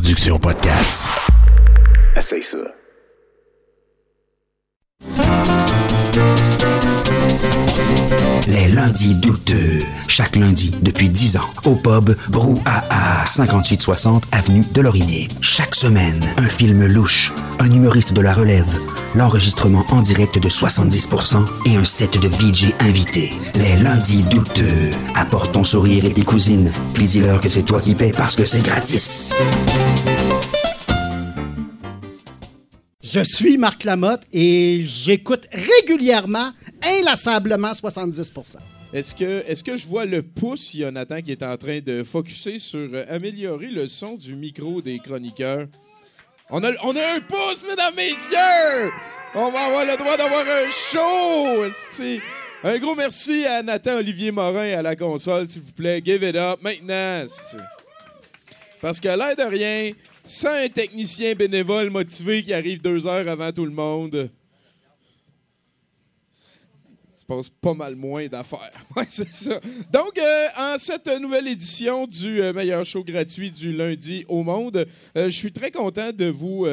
production podcast. Essaye ça. Les lundis douteux. Chaque lundi depuis 10 ans. Au pub Brouhaha, 5860 Avenue de Laurier. Chaque semaine, un film louche, un humoriste de la relève, l'enregistrement en direct de 70% et un set de VJ invités. Les lundis douteux. Apporte ton sourire et tes cousines. Puis dis-leur que c'est toi qui paies parce que c'est gratis. Je suis Marc Lamotte et j'écoute régulièrement, inlassablement 70% Est-ce que, est que je vois le pouce, Jonathan, qui est en train de focuser sur euh, améliorer le son du micro des chroniqueurs? On a, on a un pouce, mesdames, messieurs! On va avoir le droit d'avoir un show! Un gros merci à Nathan Olivier Morin à la console, s'il vous plaît. Give it up maintenant. Parce que l'air de rien, sans un technicien bénévole motivé qui arrive deux heures avant tout le monde, il se passe pas mal moins d'affaires. C'est ça. Donc, euh, en cette nouvelle édition du euh, meilleur show gratuit du lundi au monde, euh, je suis très content de vous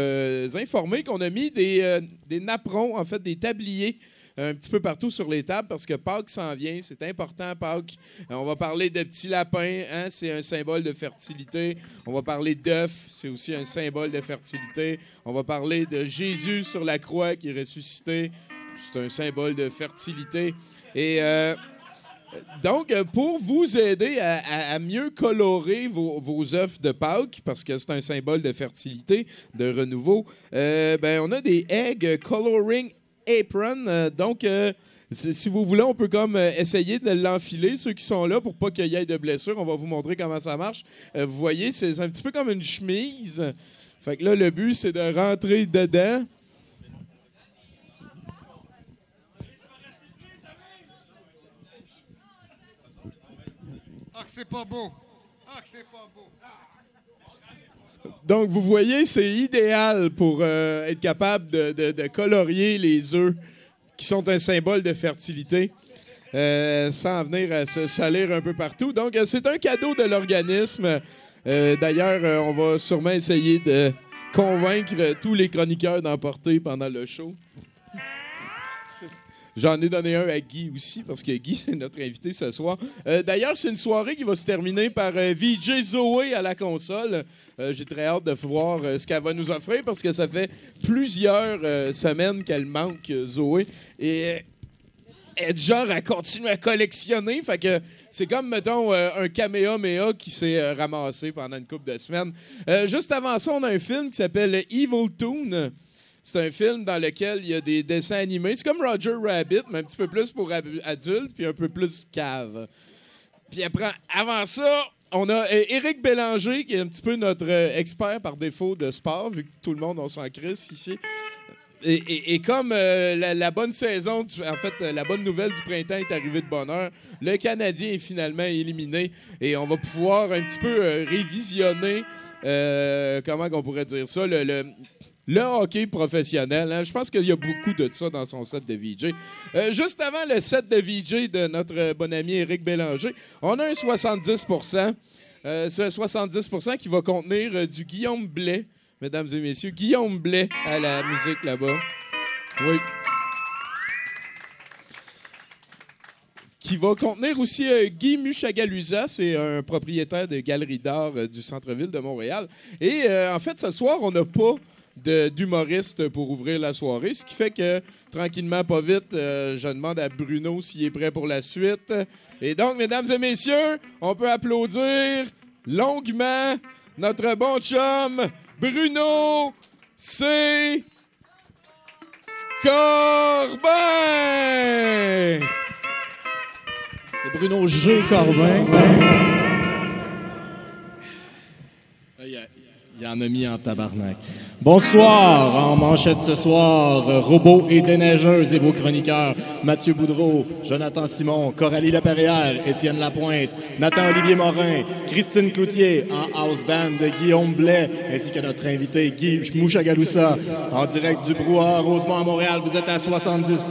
informer qu'on a mis des, des napperons, en fait, des tabliers un petit peu partout sur les tables parce que Pâques s'en vient. C'est important, Pâques. Euh, On va parler de petits lapins, hein, c'est un symbole de fertilité. On va parler d'œufs, c'est aussi un symbole de fertilité. On va parler de Jésus sur la croix qui est ressuscité. C'est un symbole de fertilité. Et euh, donc, pour vous aider à, mieux colorer vos, œufs de Pâques, parce que c'est un symbole de fertilité, de renouveau, euh, ben, on a des Egg Coloring Apron. Euh, donc, euh, si vous voulez, on peut comme euh, essayer de l'enfiler, ceux qui sont là, pour pas qu'il y ait de blessures. On va vous montrer comment ça marche. Vous voyez, c'est un petit peu comme une chemise. Fait que là, le but, c'est de rentrer dedans. Ah, que c'est pas beau. Ah, que c'est pas beau. Donc, vous voyez, c'est idéal pour euh, être capable de, colorier les œufs qui sont un symbole de fertilité euh, sans venir à se salir un peu partout. Donc, euh, c'est un cadeau de l'organisme. D'ailleurs, on va sûrement essayer de convaincre tous les chroniqueurs d'en porter pendant le show. J'en ai donné un à Guy aussi, parce que Guy, c'est notre invité ce soir. Euh, D'ailleurs, c'est une soirée qui va se terminer par euh, VJ Zoé à la console. Euh, J'ai très hâte de voir euh, ce qu'elle va nous offrir, parce que ça fait plusieurs semaines qu'elle manque, Zoé. Et du genre à continuer à collectionner. Fait que c'est comme, mettons, euh, un Kamehameha qui s'est ramassé pendant une couple de semaines. Juste avant ça, on a un film qui s'appelle Evil Toon. C'est un film dans lequel il y a des dessins animés. C'est comme Roger Rabbit, mais un petit peu plus pour adultes, puis un peu plus cave. Puis après, avant ça, on a euh, Éric Bélanger, qui est un petit peu notre euh, expert par défaut de sport, vu que tout le monde, on s'en crisse ici. Et, comme euh, la, bonne saison, en fait, la bonne nouvelle du printemps est arrivée de bonne heure, le Canadien est finalement éliminé et on va pouvoir un petit peu révisionner, comment qu'on pourrait dire ça, le- le hockey professionnel. hein. Je pense qu'il y a beaucoup de ça dans son set de VJ. Euh, juste avant le set de VJ de notre bon ami Éric Bélanger, on a un 70 euh, C'est un 70% qui va contenir euh, du Guillaume Blais, mesdames et messieurs. Guillaume Blais à la musique là-bas. Oui. Qui va contenir aussi euh, Guy Muchagalusa, c'est un propriétaire de galerie d'art du centre-ville de Montréal. Et en fait, ce soir, on n'a pas de- d'humoriste pour ouvrir la soirée, ce qui fait que, tranquillement, pas vite, euh, je demande à Bruno s'il est prêt pour la suite. Et donc, mesdames et messieurs, on peut applaudir longuement notre bon chum, Bruno C. Corbin! C'est Bruno G. Corbin. Il y, a- il y en a mis en tabarnak. Bonsoir, en manchette ce soir, robots et déneigeuses et vos chroniqueurs, Mathieu Boudreau, Jonathan Simon, Coralie Laperrière, Étienne Lapointe, Nathan Olivier Morin, Christine Cloutier, en house band de Guillaume Blais, ainsi que notre invité Guy Mouchagaloussa, en direct du brouhaha Rosemont à Montréal, vous êtes à 70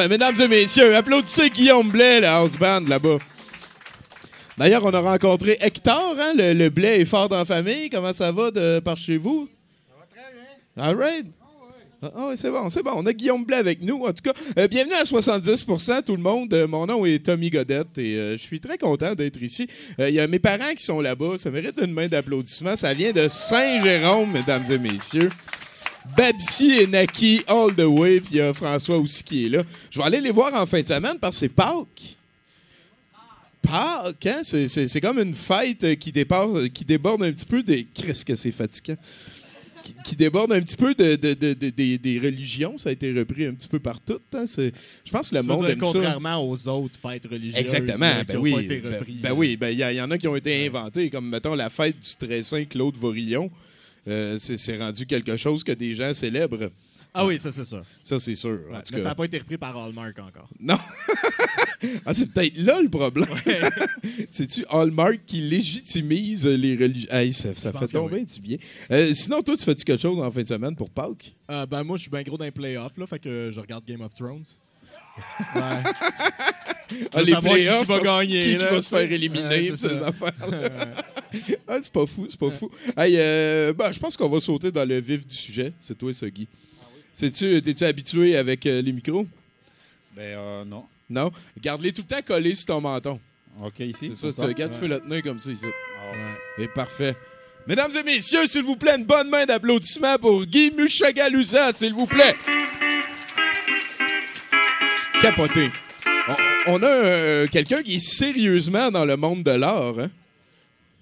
ouais, mesdames et messieurs, applaudissez Guillaume Blais, la house band là-bas. D'ailleurs, on a rencontré Hector, hein, le, le Blais est fort dans la famille. Comment ça va de par chez vous? Ça va très bien. All right. Ah ah ouais, c'est bon, c'est bon. On a Guillaume Blais avec nous, en tout cas. Euh, bienvenue à 70% tout le monde. Euh, mon nom est Tommy Godette et euh, je suis très content d'être ici. Il y a mes parents qui sont là-bas. Ça mérite une main d'applaudissement. Ça vient de Saint-Jérôme, mesdames et messieurs. Babsi et Naki all the way, puis il y a François aussi qui est là. Je vais aller les voir en fin de semaine parce que c'est Pâques. Pâques, hein? C'est- C'est c'est comme une fête euh, qui, dépasse, qui déborde un petit peu des... Qu'est-ce que c'est fatigant? Qui, qui déborde un petit peu de, de- de- de- des, des religions. Ça a été repris un petit peu partout. Hein? C'est- Je pense que le monde aime ça. contrairement aux autres fêtes religieuses Exactement. euh, qui Ben ont oui. pas été Ben, ben oui. Ben, il y, y en a qui ont été inventés, comme mettons la fête du très saint Claude Vorillon. Euh, c'est rendu quelque chose que des gens célèbrent. Ah oui, ça c'est ça. Ça, c'est sûr. en Ouais, tout mais cas. ça n'a pas été repris par Hallmark encore. Non. ah, c'est peut-être là le problème. C'est-tu Hallmark qui légitimise les religions? Hey, ça fait tomber du bien. Euh, sinon, toi, tu fais-tu quelque chose en fin de semaine pour Pâques? Euh, ben moi, je suis bien gros dans les playoffs, là, fait que je regarde Game of Thrones. Ouais. Ah, les playoffs, qui va gagner, Qui, qui là, va se faire éliminer, Ouais, ces ça. affaires ah, c'est pas fou, c'est pas fou. Hey, euh, ben, je pense qu'on va sauter dans le vif du sujet. C'est toi, ça, Guy. Sais-tu, t'es-tu habitué avec euh, les micros? Ben euh, non. Non? Garde-les tout le temps collés sur ton menton. Ok, ici. C'est ça, tu regardes, tu peux le tenir comme ça ici. Ah. Et parfait. Mesdames et messieurs, s'il vous plaît, une bonne main d'applaudissement pour Guy Muchagalusa, s'il vous plaît. Capoté. On, a euh, quelqu'un qui est sérieusement dans le monde de l'art. Hein?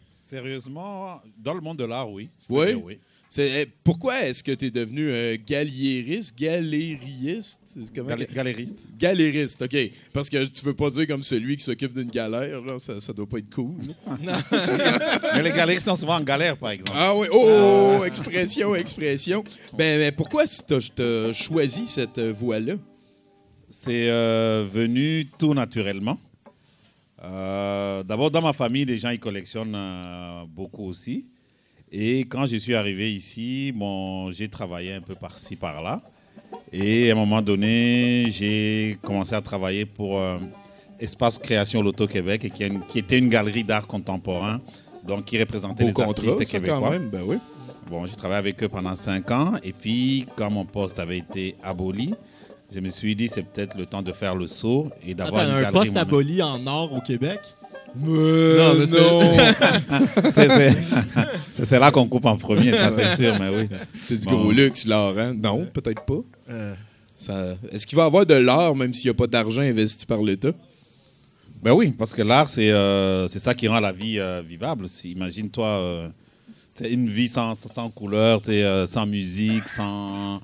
Sérieusement, dans le monde de l'art, oui. Oui? euh, pourquoi est-ce que tu es devenu un galériste, galériste? C'est comment que- galériste. Galériste, OK. Parce que tu veux pas dire comme celui qui s'occupe d'une galère, là, ça, ça doit pas être cool. Mais les galéristes sont souvent en galère, par exemple. Ah oui, oh, expression, expression. Ben, ben, pourquoi tu as choisi cette euh, voie-là? C'est euh, venu tout naturellement. Euh, D'abord, dans ma famille, les gens ils collectionnent euh, beaucoup aussi. Et quand je suis arrivé ici, bon, j'ai travaillé un peu par-ci, par-là. Et à un moment donné, j'ai commencé à travailler pour Espace Création Loto Québec, et qui, était une galerie d'art contemporain, donc qui représentait Beau les contrat, artistes québécois. quand même. Ben oui. Bon, j'ai travaillé avec eux pendant cinq ans. Et puis, quand mon poste avait été aboli, je me suis dit, c'est peut-être le temps de faire le saut et Attends, d'avoir une un galerie poste aboli en or au Québec? Mais Non, mais c'est- non! C'est- c'est- C'est c'est là qu'on coupe en premier, ça c'est sûr, mais oui. C'est du Bon. gros luxe, l'art, hein? Non, peut-être pas. Euh, Ça... Est-ce qu'il va y avoir de l'art même s'il n'y a pas d'argent investi par l'État? Ben oui, parce que l'art, c'est euh, c'est ça qui rend la vie euh, vivable. Si- Imagine-toi euh, une vie sans, sans couleur, euh, sans musique, sans...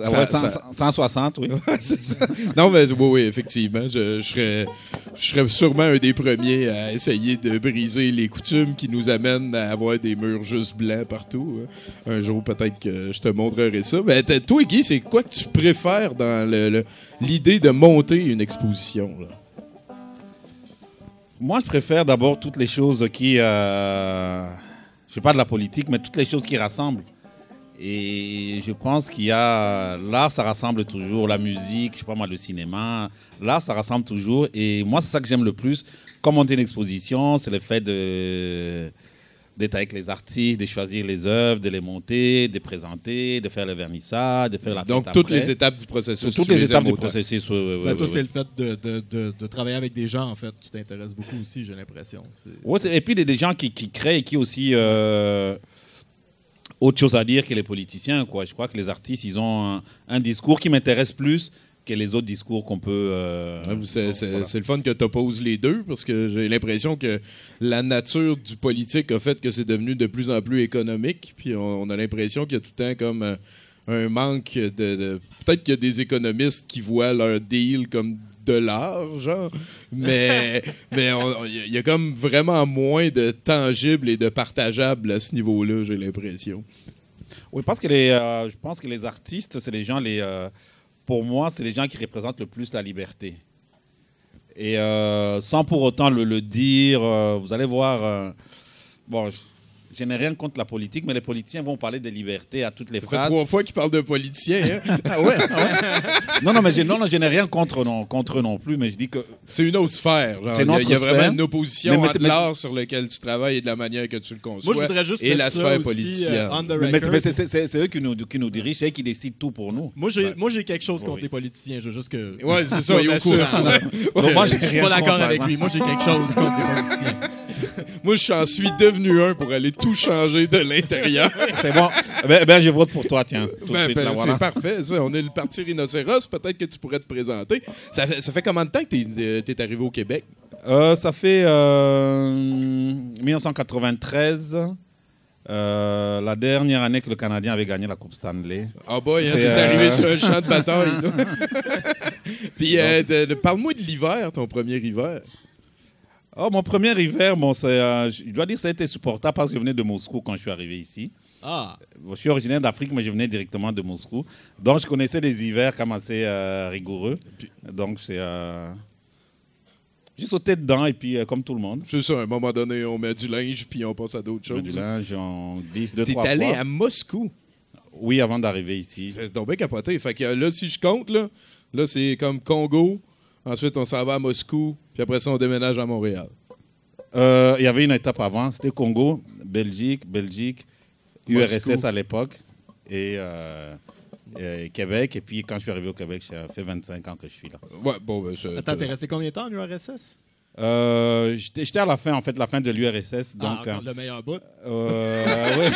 euh, Ça- ouais, sans- ça- sans- 160, oui. C'est ça. non, mais oui, oui, effectivement. Je, je serais, je serais sûrement un des premiers à essayer de briser les coutumes qui nous amènent à avoir des murs juste blancs partout. hein. Un jour, peut-être que je te montrerai ça. Mais toi, Guy, c'est quoi que tu préfères dans le- le- l'idée de monter une exposition? là? Moi, je préfère d'abord toutes les choses qui. Euh, je ne fais pas de la politique, mais toutes les choses qui rassemblent. Et je pense qu'il y a. L'art, ça rassemble toujours. La musique, je sais pas moi, le cinéma. L'art, ça rassemble toujours. Et moi, c'est ça que j'aime le plus. Comme monter une exposition, c'est le fait de d'être avec les artistes, de choisir les œuvres, de les monter, de les présenter, de faire le vernissage, de faire la Donc, toutes après. les étates du processus. toutes les étapes du autant. processus. oui, oui, oui, toi, oui. c'est le fait de, de- de- de travailler avec des gens, en fait, qui t'intéresse beaucoup aussi, j'ai l'impression. C'est- Ouais, c'est- et puis des, des gens qui, qui créent et qui aussi euh, autre chose à dire que les politiciens. Quoi. Je crois que les artistes, ils ont un, un discours qui m'intéresse plus que les autres discours qu'on peut. euh, C'est voilà. le fun que tu opposes les deux parce que j'ai l'impression que la nature du politique a fait que c'est devenu de plus en plus économique. Puis on, on a l'impression qu'il y a tout le temps comme euh, un manque de. de- Peut-être qu'il y a des économistes qui voient leur deal comme de l'art, genre. Mais mais il y a comme vraiment moins de tangible et de partageable à ce niveau-là, j'ai l'impression. Oui, parce que les, euh, je pense que les artistes, c'est les gens, les, euh, pour moi, c'est les gens qui représentent le plus la liberté. Et euh, sans pour autant le, le dire, euh, vous allez voir, euh, bon, je, je n'ai rien contre la politique, mais les politiciens vont parler de liberté à toutes les Ça fait phrases. trois fois qu'ils parlent de politiciens. hein. Ah ouais, ah ouais. non, non, mais je, non, non, je n'ai rien contre, non, contre eux non plus, mais je dis que C'est une autre sphère. Il y a- autre il y a, vraiment une opposition Mais- mais entre l'art sur lequel tu travailles et de la manière que tu le conçois Moi, je voudrais juste et la ça sphère aussi, politicienne. euh, mais c'est- record. mais c'est c'est- c'est- c'est eux qui nous, qui nous dirigent, c'est eux qui décident tout pour nous. Moi, j'ai j'ai quelque chose contre Oui. les politiciens. Je veux juste que. Ouais, c'est ça, Soyez on au courant, là. Ouais. Donc, moi, Je suis pas d'accord avec lui. Moi, j'ai quelque chose contre les politiciens. Moi, je j'en suis devenu un pour aller tout changer de l'intérieur. C'est bon. Ben, ben, je vote pour toi, tiens. Tout Ben, ben, c'est voilà. parfait, ça. On est le parti rhinocéros. Peut-être que tu pourrais te présenter. Ça fait, ça fait combien de temps que tu es, arrivé au Québec? Euh, ça fait euh, 1993, euh, la dernière année que le Canadien avait gagné la Coupe Stanley. Ah boy, hein, t'es euh, arrivé sur un champ de bataille. Puis, euh, parle-moi de l'hiver, ton premier hiver. Oh, mon premier hiver, bon, euh, je dois dire que ça a été supportable parce que je venais de Moscou quand je suis arrivé ici. Ah, Je suis originaire d'Afrique, mais je venais directement de Moscou. Donc, je connaissais les hivers comme assez euh, rigoureux. Donc, c'est. Euh... J'ai sauté dedans et puis, euh, comme tout le monde, C'est ça, à un moment donné, on met du linge puis on passe à d'autres choses. du linge en 10, 2, T'es 3 allé fois. à Moscou? Oui, avant d'arriver ici. C'est donc bien capoté. Fait que là, si je compte, là, là c'est comme Congo. Ensuite, on s'en va à Moscou. Puis après ça, on déménage à Montréal. Euh, il y avait une étape avant, c'était Congo, Belgique, Belgique, URSS Moscou. à l'époque et, euh, et Québec. Et puis quand je suis arrivé au Québec, ça fait 25 ans que je suis là. Ouais, bon, ben, Attends, t'es resté combien de temps en URSS? Euh, J'étais j'étais à la fin, en fait, la fin de l'URSS. Donc, ah, encore le meilleur bout. euh, ouais.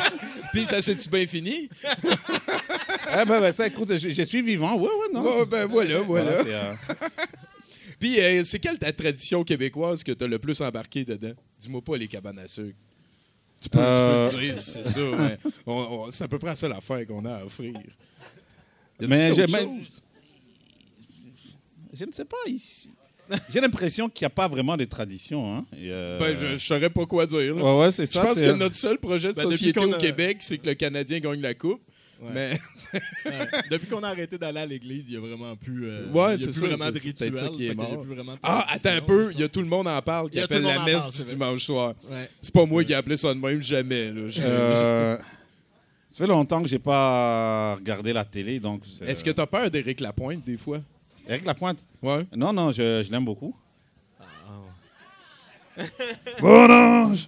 Puis ça s'est-tu bien fini? Eh ben, ben, ça, écoute, je, je suis vivant. Ouais, ouais, non. Ouais, c'est- ben voilà, voilà. c'est, euh, Puis euh, c'est quelle ta tradition québécoise que t'as le plus embarqué dedans? Dis-moi pas les cabanes à sucre. Tu peux, Euh. tu peux le dire, c'est ça. mais on- on- c'est à peu près ça l'affaire qu'on a à offrir. Y Mais je- mais- je ne sais pas. ici- J'ai l'impression qu'il n'y a pas vraiment de tradition. Hein. Euh, Ben, je, je saurais pas quoi dire. Ouais, ouais, c'est Je ça. pense c'est- que notre seul projet de Ben, société qu'on au a- Québec, c'est que le Canadien gagne la Coupe. Mais Ouais. Depuis qu'on a arrêté d'aller à l'église, il y a vraiment plus. euh, Ouais, il y a c'est plus ça, vraiment de rituels. ça qui est mort. plus vraiment de Ah, attends un peu, il y a tout le monde en parle qui appelle la messe parle, du dimanche soir. Ouais. C'est pas moi qui ai appelé ça de même jamais. là. Je- Euh, ça fait longtemps que j'ai pas regardé la télé, donc. Est-ce que t'as peur d'Éric Lapointe des fois? Eric Lapointe? Ouais. Non, non, je, je l'aime beaucoup. Bon ange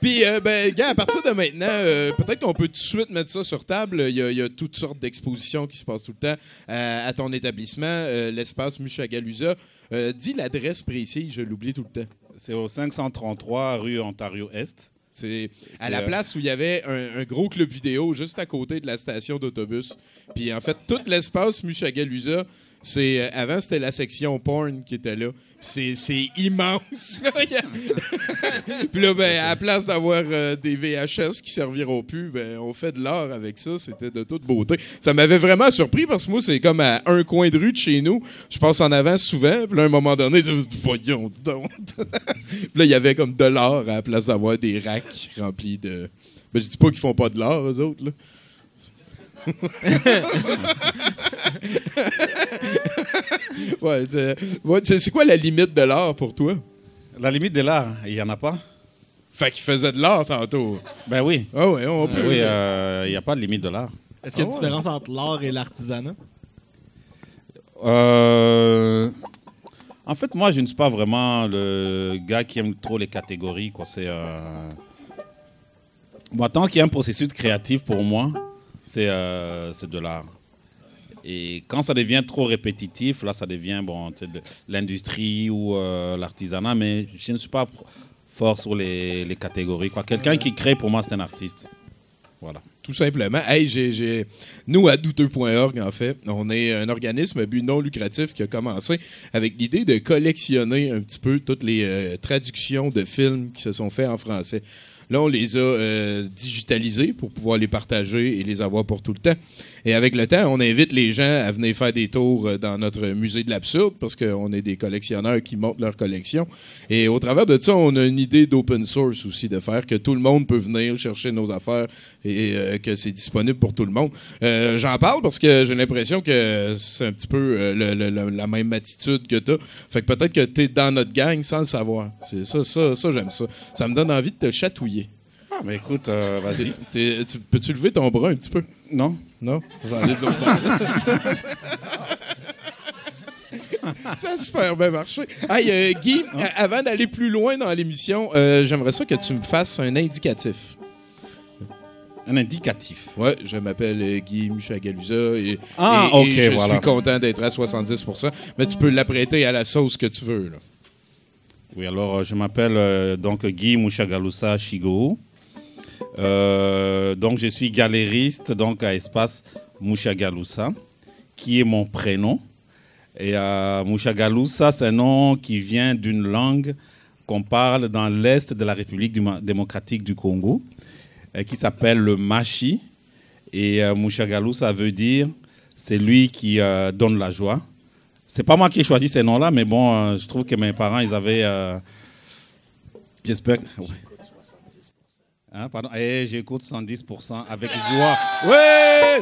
Puis, euh, ben, gars, à partir de maintenant, euh, peut-être qu'on peut tout de suite mettre ça sur table. Il y a, il y a toutes sortes d'expositions qui se passent tout le temps euh, à ton établissement, euh, l'espace Mushagalusa. Euh, dis l'adresse précise, je l'oublie tout le temps. C'est au 533 rue Ontario-Est. C'est à la euh, place où il y avait un, un gros club vidéo juste à côté de la station d'autobus. Puis en fait, tout l'espace Mushagalusa, c'est euh, avant c'était la section porn qui était là. C'est immense. Puis là, ben, à la place d'avoir euh, des VHS qui serviront plus, ben, on fait de l'art avec ça. C'était de toute beauté. Ça m'avait vraiment surpris parce que moi, c'est comme à un coin de rue de chez nous. Je passe en avant souvent. Puis là, à un moment donné, voyons donc. Puis là, il y avait comme de l'art à la place d'avoir des racks remplis de. Ben, je dis pas qu'ils font pas de l'art, eux autres, là. Ouais, ouais, c'est quoi la limite de l'art pour toi? La limite de l'art, il n'y en a pas Fait qu'il faisait de l'art tantôt. Ben oui. Ah ouais, on Ben oui, euh, il n'y a pas de limite de l'art. Est-ce qu'il y a une Ah ouais. différence entre l'art et l'artisanat? Euh, En fait, moi, je ne suis pas vraiment le gars qui aime trop les catégories. Quoi. C'est, euh... Moi, tant qu'il y a un processus créatif pour moi, c'est, euh, c'est de l'art. Et quand ça devient trop répétitif, là, ça devient bon, l'industrie ou euh, l'artisanat, mais je ne suis pas fort sur les, les catégories. Quelqu'un qui crée, pour moi, c'est un artiste. Voilà. Tout simplement. Hey, Nous, à douteux.org, en fait, on est un organisme à but non lucratif qui a commencé avec l'idée de collectionner un petit peu toutes les euh, traductions de films qui se sont faits en français. Là, on les a euh, digitalisés pour pouvoir les partager et les avoir pour tout le temps. Et avec le temps, on invite les gens à venir faire des tours euh, dans notre musée de l'absurde parce qu'on est des collectionneurs qui montrent leur collection. Et au travers de ça, on a une idée d'open source aussi, de faire que tout le monde peut venir chercher nos affaires et euh, que c'est disponible pour tout le monde. J'en parle parce que j'ai l'impression que c'est un petit peu la même attitude que tu Fait que peut-être que tu es dans notre gang sans le savoir. C'est ça, ça, ça j'aime ça. Ça me donne envie de te chatouiller. Ah, mais écoute, euh, vas-y. T'es- t'es- tu- Peux-tu lever ton bras un petit peu? Non Non? J'en ai de l'autre bord. Ça a super bien marché. Hey, euh, Guy, a- avant d'aller plus loin dans l'émission, euh, j'aimerais ça que tu me fasses un indicatif. Un indicatif. Ouais, je m'appelle euh, Guy Michagalusa et, Ah, et- et ok, je voilà. suis content d'être à 70% mais tu peux l'apprêter à la sauce que tu veux. là. Oui, alors euh, je m'appelle euh, donc Guy Mouchagalusa Shigo. Euh, donc je suis galériste donc à Espace Mouchagalusa, qui est mon prénom. Et euh, Mouchagalusa, c'est un nom qui vient d'une langue qu'on parle dans l'est de la République démocratique du Congo, euh, qui s'appelle le Machi. Et euh, Mouchagalusa veut dire c'est lui qui euh, donne la joie. C'est pas moi qui ai choisi ces noms-là, mais bon, je trouve que mes parents, ils avaient. J'espère. ouais. Hein, pardon. Eh, j'écoute 70% avec joie. Ouais!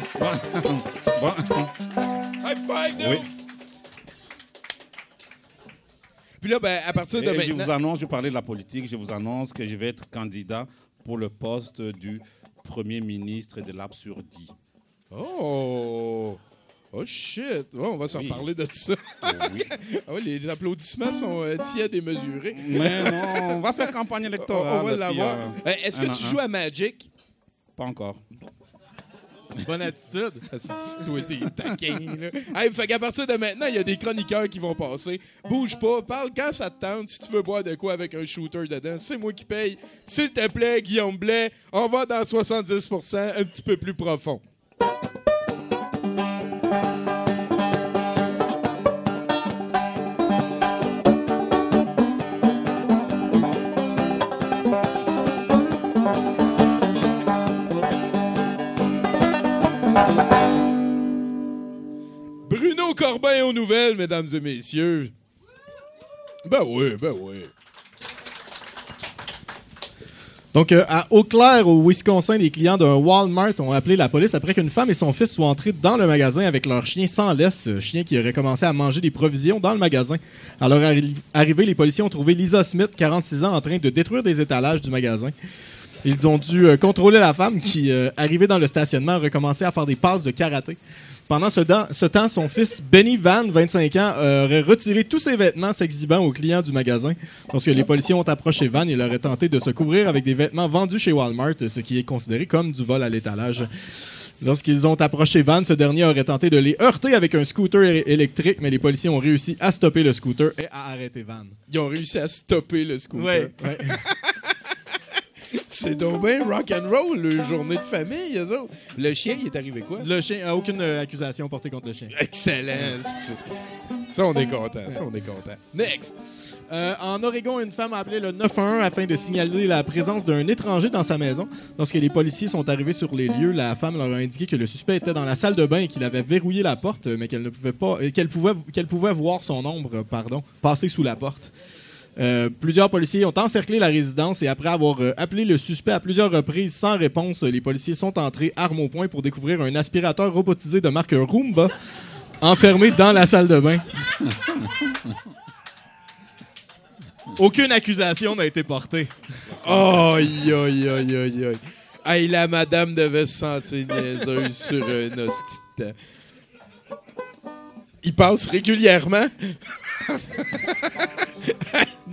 Bon. High five, Oui. Puis là, ben, à partir de Et je maintenant. vous annonce, je parlais de la politique, je vous annonce que je vais être candidat pour le poste du Premier ministre de l'absurdie. Oh! Oh shit! Bon, on va s'en Oui. parler de ça. Oui. Ah ouais, les applaudissements sont euh, tièdes et mesurés. Mais non, on va faire campagne électorale. on va l'avoir. euh, Euh, Est-ce que un tu un. joues à Magic? Pas encore. Bonne attitude. Toi, t'es taquin, là. Hey, fait qu'à partir de maintenant, il y a des chroniqueurs qui vont passer. Bouge pas, parle quand ça te tente. Si tu veux boire de quoi avec un shooter dedans, c'est moi qui paye. S'il te plaît, Guillaume Blais, on va dans 70%, un petit peu plus profond. Bruno Corbin aux nouvelles, mesdames et messieurs. Ben oui, ben oui. Donc, euh, à Eau Claire, au Wisconsin, les clients d'un Walmart ont appelé la police après qu'une femme et son fils soient entrés dans le magasin avec leur chien sans laisse, euh, chien qui aurait commencé à manger des provisions dans le magasin. À leur arri- arrivée, les policiers ont trouvé Lisa Smith, 46 ans, en train de détruire des étalages du magasin. Ils ont dû euh, contrôler la femme qui, arrivée dans le stationnement, a recommencé à faire des passes de karaté. Pendant ce, temps, son fils Benny Van, 25 ans, euh, aurait retiré tous ses vêtements s'exhibant aux clients du magasin. Lorsque les policiers ont approché Van, il aurait tenté de se couvrir avec des vêtements vendus chez Walmart, ce qui est considéré comme du vol à l'étalage. Lorsqu'ils ont approché Van, ce dernier aurait tenté de les heurter avec un scooter électrique, mais les policiers ont réussi à stopper le scooter et à arrêter Van. Ils ont réussi à stopper le scooter. Ouais, ouais. C'est donc bien rock and roll, le journée de famille, eux autres. Le chien, il est arrivé quoi? Le chien a aucune euh, accusation portée contre le chien. Excellent, c'est-tu. Ça, on est content. Ça, on est content. Next. Euh, en Oregon, une femme a appelé le 911 afin de signaler la présence d'un étranger dans sa maison. Lorsque les policiers sont arrivés sur les lieux, la femme leur a indiqué que le suspect était dans la salle de bain et qu'il avait verrouillé la porte, mais qu'elle ne pouvait pas, euh, qu'elle pouvait, qu'elle pouvait voir son ombre, pardon, passer sous la porte. Euh, plusieurs policiers ont encerclé la résidence et après avoir euh, appelé le suspect à plusieurs reprises sans réponse, les policiers sont entrés armes au poing pour découvrir un aspirateur robotisé de marque Roomba enfermé dans la salle de bain. Aucune accusation n'a été portée. Aïe, aïe, aïe, aïe, aïe. Hey, la madame devait se sentir niaiseuse sur un hostie de temps. Il passe régulièrement.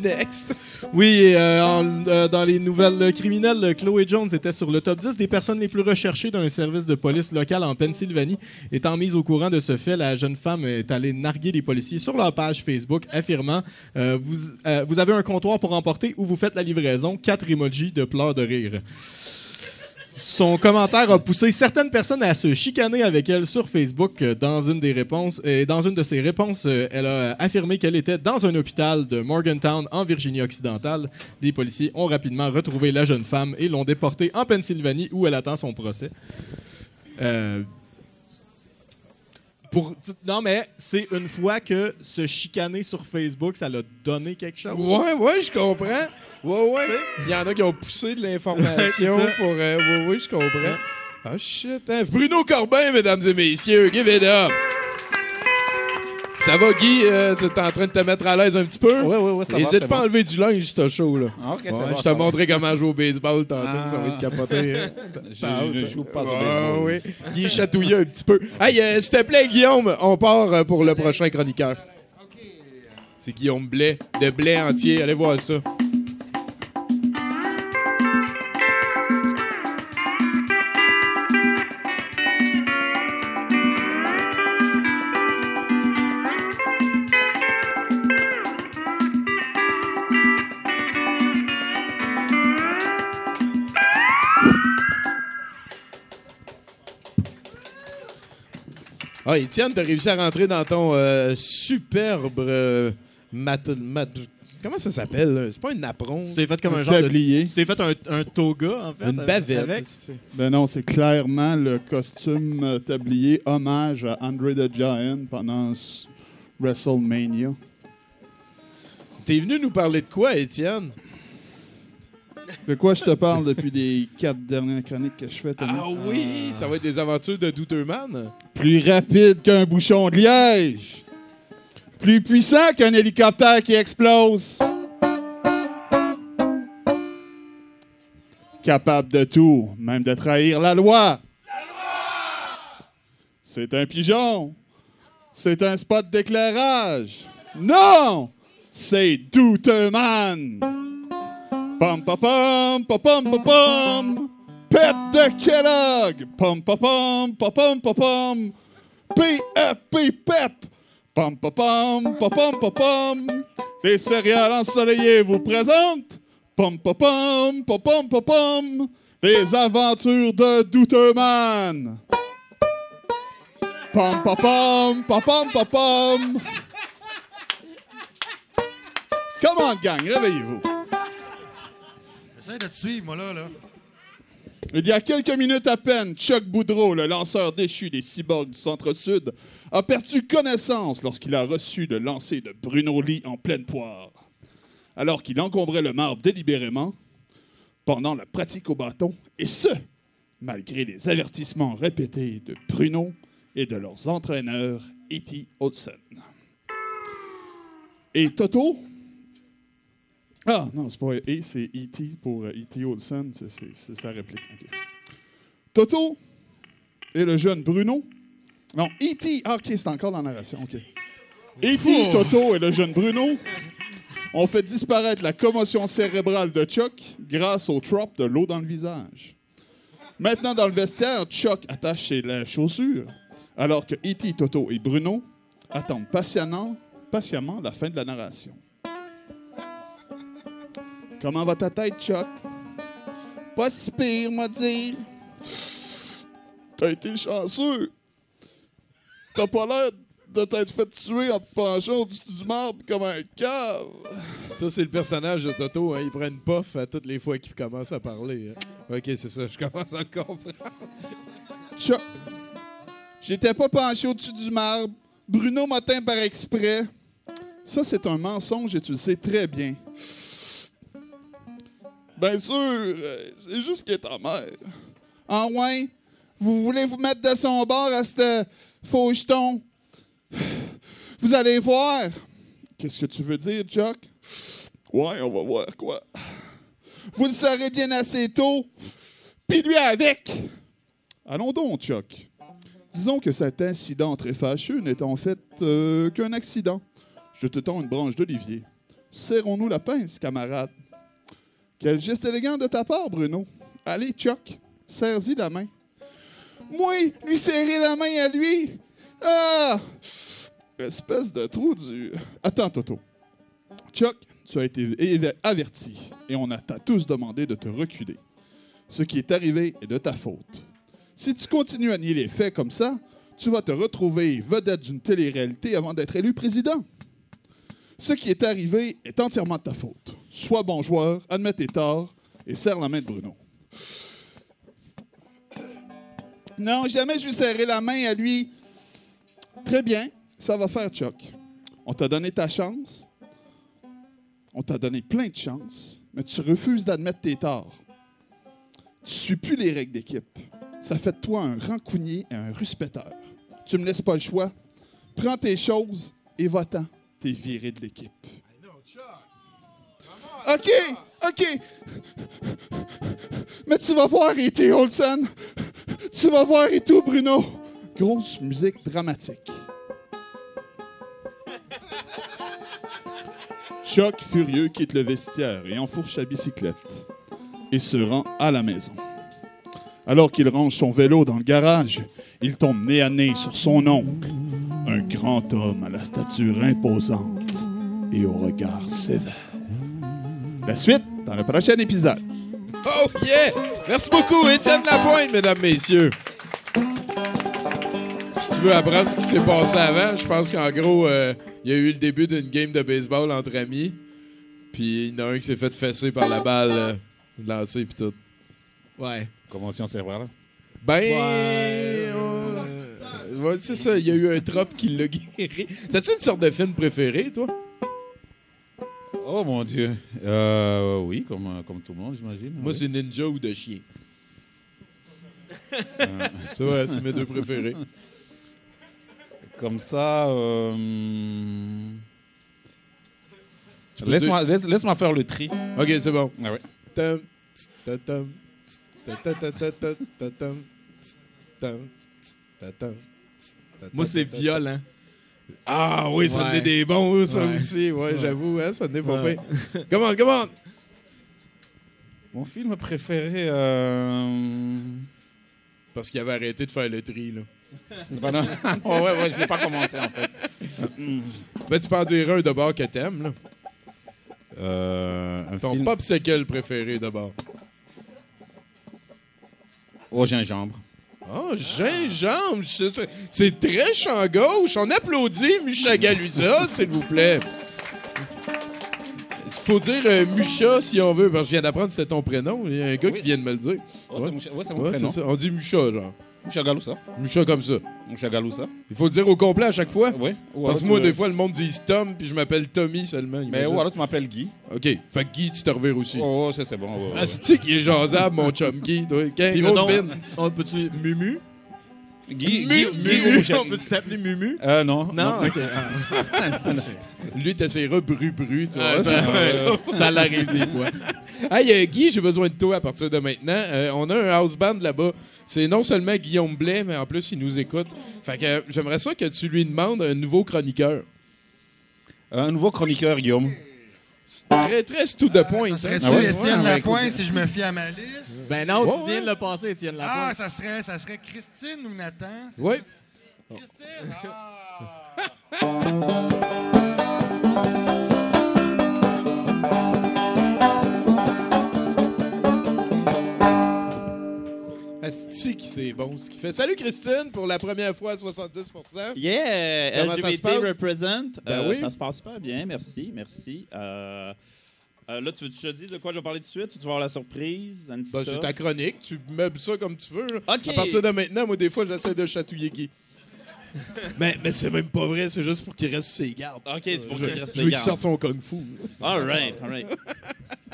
Next. Oui, euh, euh, dans les nouvelles criminelles, Chloé Jones était sur le top 10 des personnes les plus recherchées d'un service de police local en Pennsylvanie. Étant mise au courant de ce fait, la jeune femme est allée narguer les policiers sur leur page Facebook, affirmant euh, vous, vous avez un comptoir pour emporter ou vous faites la livraison. Quatre emojis de pleurs de rire. Son commentaire a poussé certaines personnes à se chicaner avec elle sur Facebook euh, dans une des réponses. Et dans une de ses réponses, euh, elle a affirmé qu'elle était dans un hôpital de Morgantown en Virginie-Occidentale. Des policiers ont rapidement retrouvé la jeune femme et l'ont déportée en Pennsylvanie où elle attend son procès. Euh, pour, non, mais c'est une fois que se chicaner sur Facebook, ça l'a donné quelque chose. Ouais, ouais, je comprends. Ouais, ouais. Il y en a qui ont poussé de l'information pour. euh, ouais, ouais, je comprends. Ah, shit. hein. Bruno Corbin, mesdames et messieurs, give it up. Ça va, Guy? Euh, T'es en train de te mettre à l'aise un petit peu? Ouais, ouais, ouais, ça va, N'hésite c'est pas à bon. enlever du linge, là. Ah, ok, c'est Ouais, bon, je te ça va. montrerai comment jouer au baseball tantôt, Ah. ça va être capoté. hein. Je ne joue pas au baseball. ouais. Il est chatouillé un petit peu. Hey, euh, s'il te plaît, Guillaume, on part euh, pour le prochain chroniqueur. C'est Guillaume Blais, de Blais entier. Allez voir ça. Ah, Étienne, t'as réussi à rentrer dans ton euh, superbe euh, mat- mat- Comment ça s'appelle? C'est pas un apron. Tu t'es fait comme un, Un genre de. tablier. Tu t'es fait un, un toga, en fait. Une bavette. avec? Ben non, c'est clairement le costume euh, tablier hommage à Andre the Giant pendant WrestleMania. T'es venu nous parler de quoi, Étienne? De quoi je te parle depuis les quatre dernières chroniques que je fais, Tony? Ah oui, ça va être des aventures de Douterman. Plus rapide qu'un bouchon de liège. Plus puissant qu'un hélicoptère qui explose. Capable de tout, même de trahir la loi. C'est un pigeon. C'est un spot d'éclairage. Non! C'est Douterman. Pom pom pom pom pom pom pom. Pep de Kellogg. Pom pom pom pom pom pom pom. P-E-P Pep. Pom pom pom pom pom pom pom. Les céréales ensoleillées vous présentent. Pom pom pom pom pom pom pom. Les aventures de Douterman. Pom pom pom pom pom pom pom. Come on, gang, réveillez-vous. Il y a quelques minutes à peine, Chuck Boudreau, le lanceur déchu des cyborgs du Centre-Sud, a perdu connaissance lorsqu'il a reçu le lancer de Bruno Lee en pleine poire. Alors qu'il encombrait le marbre délibérément pendant la pratique au bâton, et ce, malgré les avertissements répétés de Bruno et de leurs entraîneurs, E.T. Hudson. Et Toto, ah, non, c'est pas E, c'est E.T. pour euh, E.T. Olsen, c'est- sa réplique. Toto et le jeune Bruno. Non, E.T. Ah, ok, c'est encore dans la narration, ok. E.T., Toto et le jeune Bruno ont fait disparaître la commotion cérébrale de Chuck grâce au trop de l'eau dans le visage. Maintenant, dans le vestiaire, Chuck attache ses la- chaussures, alors que E.T., Toto et Bruno attendent patiemment, patiemment la fin de la narration. Comment va ta tête, Chuck? Pas si pire, m'a dit. T'as été chanceux. T'as pas l'air de t'être fait tuer en te penchant au-dessus du marbre comme un cave. Ça, c'est le personnage de Toto. hein. Il prend une puff à toutes les fois qu'il commence à parler. hein. Ok, c'est ça. Je commence à le comprendre. Chuck, j'étais pas penché au-dessus du marbre. Bruno m'a teint par exprès. Ça, c'est un mensonge et tu le sais très bien. Bien sûr, euh, c'est juste qu'il est ta mère. Ah ouais? Vous voulez vous mettre de son bord à ce faux jeton? Vous allez voir. Qu'est-ce que tu veux dire, Chuck? Ouais, on va voir quoi. Vous le saurez bien assez tôt. Puis lui avec. Allons donc, Chuck. Disons que cet incident très fâcheux n'est en fait euh, qu'un accident. Je te tends une branche d'olivier. Serrons-nous la pince, camarade. Quel geste élégant de ta part, Bruno. Allez, Chuck, serre-y la main. Moi, lui serrer la main à lui. Ah! Espèce de trou du. Attends, Toto. Chuck, tu as été averti et on a t'a tous demandé de te reculer. Ce qui est arrivé est de ta faute. Si tu continues à nier les faits comme ça, tu vas te retrouver vedette d'une télé-réalité avant d'être élu président. Ce qui est arrivé est entièrement de ta faute. Sois bon joueur, admets tes torts et serre la main de Bruno. Non, jamais je lui serrer la main à lui. Très bien, ça va faire Chuck. On t'a donné ta chance. On t'a donné plein de chances, mais tu refuses d'admettre tes torts. Tu ne suis plus les règles d'équipe. Ça fait de toi un rancunier et un ruspéteur. Tu me laisses pas le choix. Prends tes choses et va-t'en. T'es viré de l'équipe. OK, OK. Mais tu vas voir, E.T. Olsen. Tu vas voir et tout, Bruno. Grosse musique dramatique. Chuck, furieux, quitte le vestiaire et enfourche sa bicyclette et se rend à la maison. Alors qu'il range son vélo dans le garage, il tombe nez à nez sur son oncle, un grand homme à la stature imposante et au regard sévère. La suite dans le prochain épisode. Oh yeah! Merci beaucoup, Étienne Lapointe, mesdames, messieurs. Si tu veux apprendre ce qui s'est passé avant, je pense qu'en gros, euh, il y a eu le début d'une game de baseball entre amis. Puis il y en a un qui s'est fait fesser par la balle euh, lancée puis tout. Ouais. Commotion cérébrale. Ben. Ouais, ouais, c'est ça, il y a eu un trope qui l'a guéri. T'as-tu une sorte de film préféré, toi? Oh mon Dieu. Euh, oui, comme, comme tout le monde, j'imagine. Moi, oui. c'est Ninja ou de chien. c'est vrai, c'est mes deux préférés. Comme ça. euh, Laisse-moi laisse, laisse-moi faire le tri. Ok, c'est bon. Ah ouais. Tam, tam, tss, Moi, c'est violent. Ah oui, ça est des bons, ça Ouais. aussi. Ouais, Ouais. j'avoue, hein, ça est pas Ouais. pire. Come on, come on! Mon film préféré. Euh... Parce qu'il avait arrêté de faire le tri, là. non. Oh, ouais, ouais, je l'ai pas commencé en fait. Ben, tu peux en dire un d'abord que t'aimes, là. Euh, un Ton film popsicle préféré d'abord. au gingembre. Oh, gingembre! c'est- très champ gauche. On applaudit Micha Galusa, s'il vous plaît. Qu'il faut dire euh, Mucha si on veut? Parce que je viens d'apprendre que c'était ton prénom. Il y a un gars Oui. qui vient de me le dire. Oh, c'est mon, ouais, c'est mon Ouais, prénom. c'est ça. On dit Mucha, genre. Moucha Galoussa. Mucha comme ça. Moucha Galoussa. Il faut le dire au complet à chaque fois. Oui. Parce que moi, des fois, le monde dit Tom, puis je m'appelle Tommy seulement. Mais imagine. ou alors tu m'appelles Guy. OK. Fait que Guy, tu te revires aussi. Oh, ça c'est bon. ouais, ouais, Ah, c'est qui est jasable, mon chum Guy. Mettons, bine. on peut-tu Mumu? Guy, Mu- Guy, Guy Mu- ou Moucha- on peut-tu s'appeler Mumu? Euh, non. Non, ok. Ah. Lui, t'essaieras bru-bru, tu vois. Ah, ça, ouais, ça l'arrive des fois. Hey, euh, Guy, j'ai besoin de toi à partir de maintenant. Euh, on a un house band là-bas. C'est non seulement Guillaume Blais, mais en plus, il nous écoute. Fait que euh, j'aimerais ça que tu lui demandes un nouveau chroniqueur. Un nouveau chroniqueur, Guillaume. C'est très, très tout de point. Ça serait-tu Ah ouais? Étienne Ouais, Lapointe si je me fie à ma liste? Ben non, Ouais, tu viens ouais. de le passer, Étienne Ah, Lapointe. ça serait, ça serait Christine ou Nathan? Oui. ça? Christine! Ah! Asti qui c'est bon ce qu'il fait. Salut Christine pour la première fois à 70% Yeah! Comment ça se LGBT passe? represent. Ben Euh, oui. Ça se passe super bien, merci, merci. Euh, euh, là, tu veux que je te dise de quoi je vais parler tout de suite ou tu vas avoir la surprise? Ben, c'est ta chronique. Tu meubles ça comme tu veux. là. OK. À partir de maintenant, moi, des fois, j'essaie de chatouiller Guy. mais mais c'est même pas vrai. C'est juste pour qu'il reste ses gardes. OK, c'est pour Je, que tu restes je veux qu'il sorte son kung-fu. All right, all right.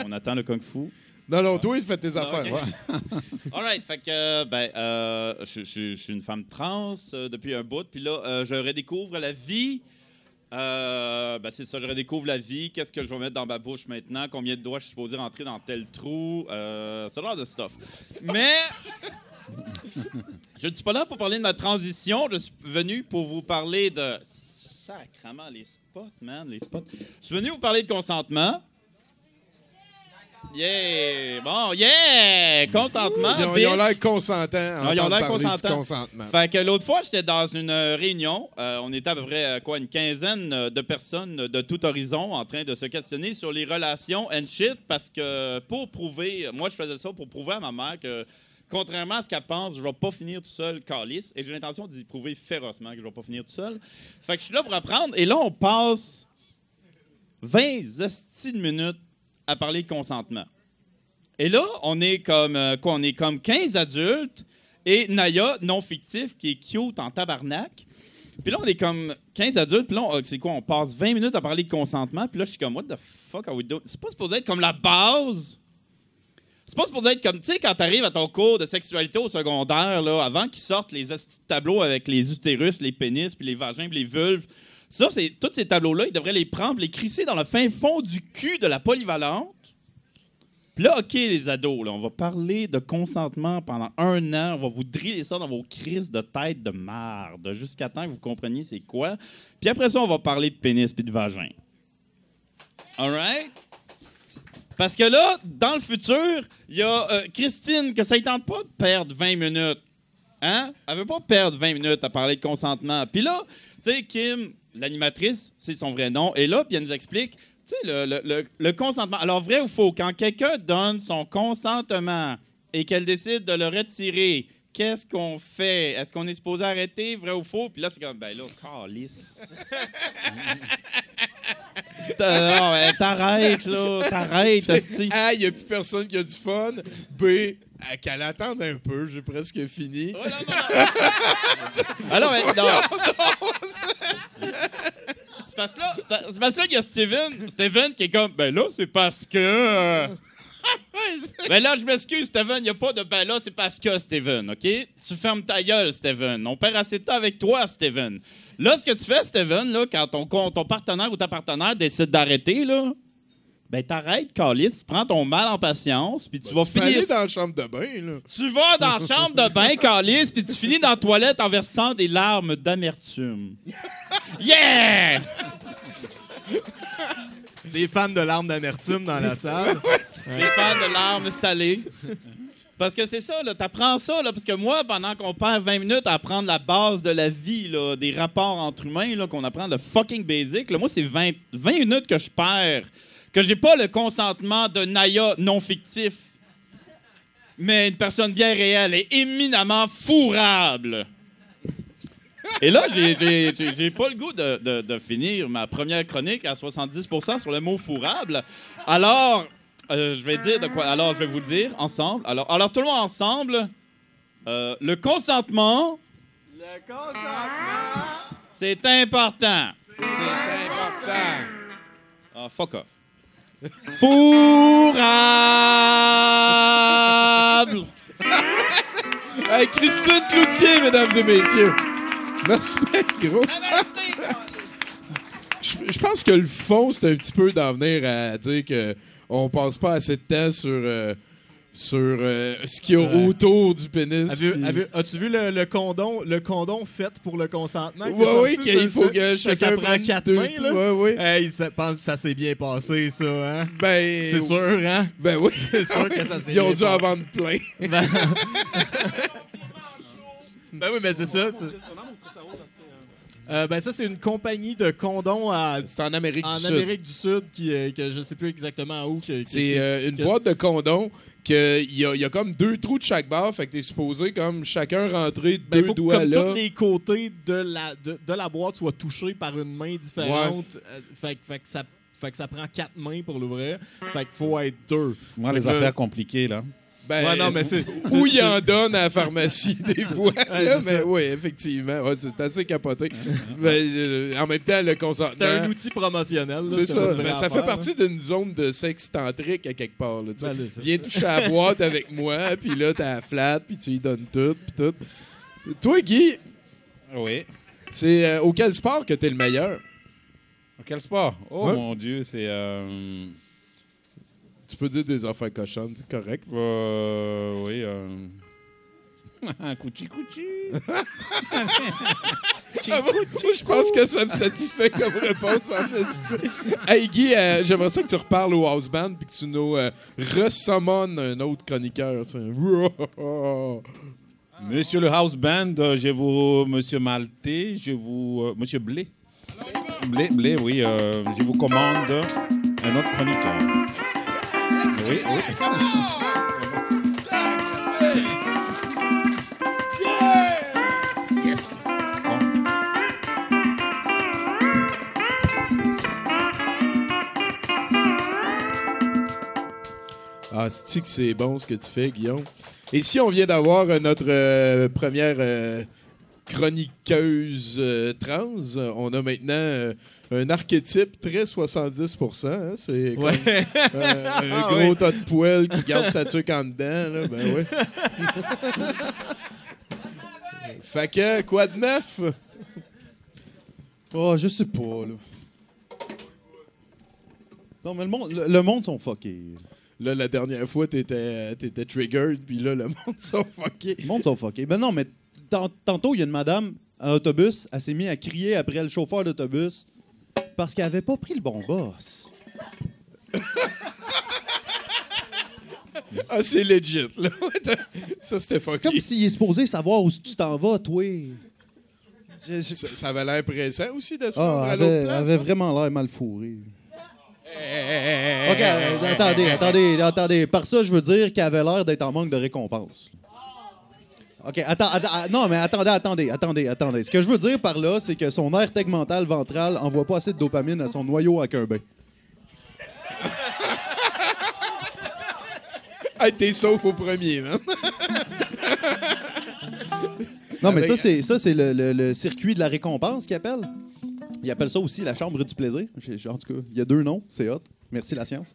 On attend le kung fu. Non, non, toi, il fait tes affaires. ok. ouais. All right, fait que, ben, euh, je, je- je suis une femme trans euh, depuis un bout, puis là, euh, je redécouvre la vie. Ben, c'est ça, je redécouvre la vie. Qu'est-ce que je vais mettre dans ma bouche maintenant? Combien de doigts je suis supposé rentrer dans tel trou? Ce genre de stuff. Mais je ne suis pas là pour parler de ma transition. Je suis venu pour vous parler de. Sacrement, les spots, man, les spots. Je suis venu vous parler de consentement. Yeah! Bon, yeah! Consentement. Ils ont, bitch. ils ont l'air consentants. Non, ils ont l'air consentants. consentement. Fait que l'autre fois, j'étais dans une réunion. Euh, on était à peu près, euh, quoi, une quinzaine euh, de personnes de tout horizon en train de se questionner sur les relations and shit parce que pour prouver, moi, je faisais ça pour prouver à ma mère que, contrairement à ce qu'elle pense, je vais pas finir tout seul calice et j'ai l'intention d'y prouver férocement que je vais pas finir tout seul. Fait que je suis là pour apprendre et là, on passe 20 hosties de minutes à parler de consentement. Et là, on est comme euh, quoi? On est comme 15 adultes et Naya, non fictif, qui est cute en tabarnak. Puis là, on est comme 15 adultes, puis là, c'est quoi? On passe 20 minutes à parler de consentement, puis là, je suis comme, what the fuck are we doing? C'est pas supposé être comme la base. C'est pas supposé être comme, tu sais, quand t'arrives à ton cours de sexualité au secondaire, là, avant qu'ils sortent les tableaux avec les utérus, les pénis, puis les vagins, puis les vulves, ça, c'est tous ces tableaux-là, ils devraient les prendre, les crisser dans le fin fond du cul de la polyvalente. Puis là, OK, les ados, là, on va parler de consentement pendant un an. On va vous driller ça dans vos crises de tête de marde jusqu'à temps que vous compreniez c'est quoi. Puis après ça, on va parler de pénis puis de vagin. All right? Parce que là, dans le futur, il y a euh, Christine, que ça ne tente pas de perdre 20 minutes. Hein? Elle veut pas perdre 20 minutes à parler de consentement. Puis là, tu sais, Kim, l'animatrice, c'est son vrai nom, est là, puis elle nous explique, tu sais, le, le- le- le consentement. Alors, vrai ou faux, quand quelqu'un donne son consentement et qu'elle décide de le retirer, qu'est-ce qu'on fait? Est-ce qu'on est supposé arrêter, vrai ou faux? Puis là, c'est comme, ben là, calice. Non, T'arrêtes, là. T'arrêtes, hostie. A, il n'y a plus personne qui a du fun. B, qu'elle attende un peu. J'ai presque fini. Ah non, mais non. C'est parce que là, c'est parce que là, il y a Steven. Steven qui est comme, ben là, c'est parce que. ben là, je m'excuse, Steven, il n'y a pas de ben là, c'est parce que, Steven, OK? Tu fermes ta gueule, Steven. On perd assez de temps avec toi, Steven. Là, ce que tu fais, Steven, là, quand ton, ton partenaire ou ta partenaire décide d'arrêter, là, ben t'arrêtes, Calis, tu prends ton mal en patience, puis tu vas Tu peux finir. aller dans la chambre de bain, là. Tu vas dans la chambre de bain, Calis, puis tu finis dans la toilette en versant des larmes d'amertume. Yeah! Des fans de larmes d'amertume dans la salle. Des fans de larmes salées. Parce que c'est ça, là, t'apprends ça, là, parce que moi, pendant qu'on perd 20 minutes à apprendre la base de la vie, là, des rapports entre humains, là, qu'on apprend le fucking basic, là, moi, c'est 20, 20 minutes que je perds, que j'ai pas le consentement de Naya non fictif, mais une personne bien réelle et éminemment fourrable. Et là, j'ai- pas le goût de, de- de finir ma première chronique à 70% sur le mot fourrable. Alors, euh, je vais dire de quoi. Alors, je vais vous le dire ensemble. Alors, alors tout le monde ensemble. Euh, le consentement. Le consentement. C'est important. C'est important. Ah, fuck off. Fourrable. Hey, Christine Cloutier, mesdames et messieurs. Merci gros. Je, je pense que le fond, c'est un petit peu d'en venir à dire que on passe pas assez de temps sur, euh, sur euh, ce qu'il y a autour du pénis. Puis- As-tu vu le, le condom, le condom fait pour le consentement? sorti, oui, qu'il ça, faut ça? que ça chacun prend prenne quatre deux mains, là? ouais, ouais. Hey, ça, pense que ça s'est bien passé, ça, hein? Ben, C'est sûr, hein? Ben oui. C'est sûr que ça s'est Ils ont bien dû en vendre plein. Ben, ben oui, mais c'est ça. Euh, ben ça, c'est une compagnie de condoms à, C'est en Amérique en du Sud. Amérique du Sud qui, euh, que je sais plus exactement où. que- que- C'est que- euh, une que- boîte de condoms que il y a, il y a comme deux trous de chaque barre, fait que t'es supposé comme chacun rentrer Ben, il deux faut que doigts comme là. tous les côtés de la, de, de la boîte soient touchés par une main différente. Euh, fait, que- fait que ça, fait que ça prend quatre mains pour l'ouvrir. Fait qu'il faut être deux. Moi, Fait les que affaires compliquées, là. Ben, Ouais, non, mais c'est- Où c'est- il en donne à la pharmacie des fois. Ouais, là, mais oui, effectivement. Ouais, c'est assez capoté. Mais, euh, en même temps, le consentement. C'est un outil promotionnel. là, C'est ça. vraie Ben, ça fait partie d'une zone de sexe tantrique à quelque part. Là, tu sais. Ben, là, Viens ça. toucher à la boîte avec moi, puis là, t'as la flat, puis tu lui donnes tout, puis tout. Toi, Guy, Oui. c'est euh, auquel sport que t'es le meilleur? Quel sport? Oh Ouais. mon Dieu, c'est. euh, Tu peux dire des affaires cochonnes, c'est correct. euh, oui. euh, Couchi couchi. Ah, moi, moi, je pense que ça me satisfait comme réponse en. Hey Guy, euh, j'aimerais ça que tu reparles au house band puis que tu nous euh, un autre chroniqueur. tu sais. Monsieur le house band, euh, je vous, Monsieur Maltais, je vous, euh, Monsieur Blé. Blé, Blé, oui, euh, je vous commande un autre chroniqueur. Oui, oui. Yes. Ah, c'est que c'est bon ce que tu fais, Guillaume? Et si on vient d'avoir euh, notre euh, première euh, chroniqueuse euh, trans, on a maintenant euh, un archétype très 70 hein, C'est comme, Ouais. euh, un Ah, gros oui. tas de poêle qui garde sa tuque en dedans. Là, ben ouais. fait que, quoi de neuf? Oh, je sais pas, là. Non, mais le monde, le, le monde sont fuckés. Là, la dernière fois, t'étais étais triggered, puis là, le monde sont fuckés. Le monde sont fuckés. Ben non, mais tant- tantôt, il y a une madame à l'autobus, elle s'est mise à crier après le chauffeur d'autobus parce qu'elle avait pas pris le bon boss. Ah, c'est legit, là. ça, c'était fucké. C'est comme s'il est supposé savoir où tu t'en vas, toi. Ça, ça avait l'air pressant aussi de se Ah, à l'autre avait, place. avait vraiment l'air mal fourré. Hey, OK, attendez, attendez, attendez. Par ça, je veux dire qu'elle avait l'air d'être en manque de récompense. OK, attends, attends, ah, non, mais attendez, attendez, attendez, attendez. Ce que je veux dire par là, c'est que son aire tegmentale ventrale envoie pas assez de dopamine à son noyau bain. Hey, t'es sauf au premier, man. Non, mais ça, c'est ça, c'est le, le- le circuit de la récompense qu'ils appellent. Ils appellent ça aussi la chambre du plaisir. En tout cas, il y a deux noms, c'est hot. Merci la science.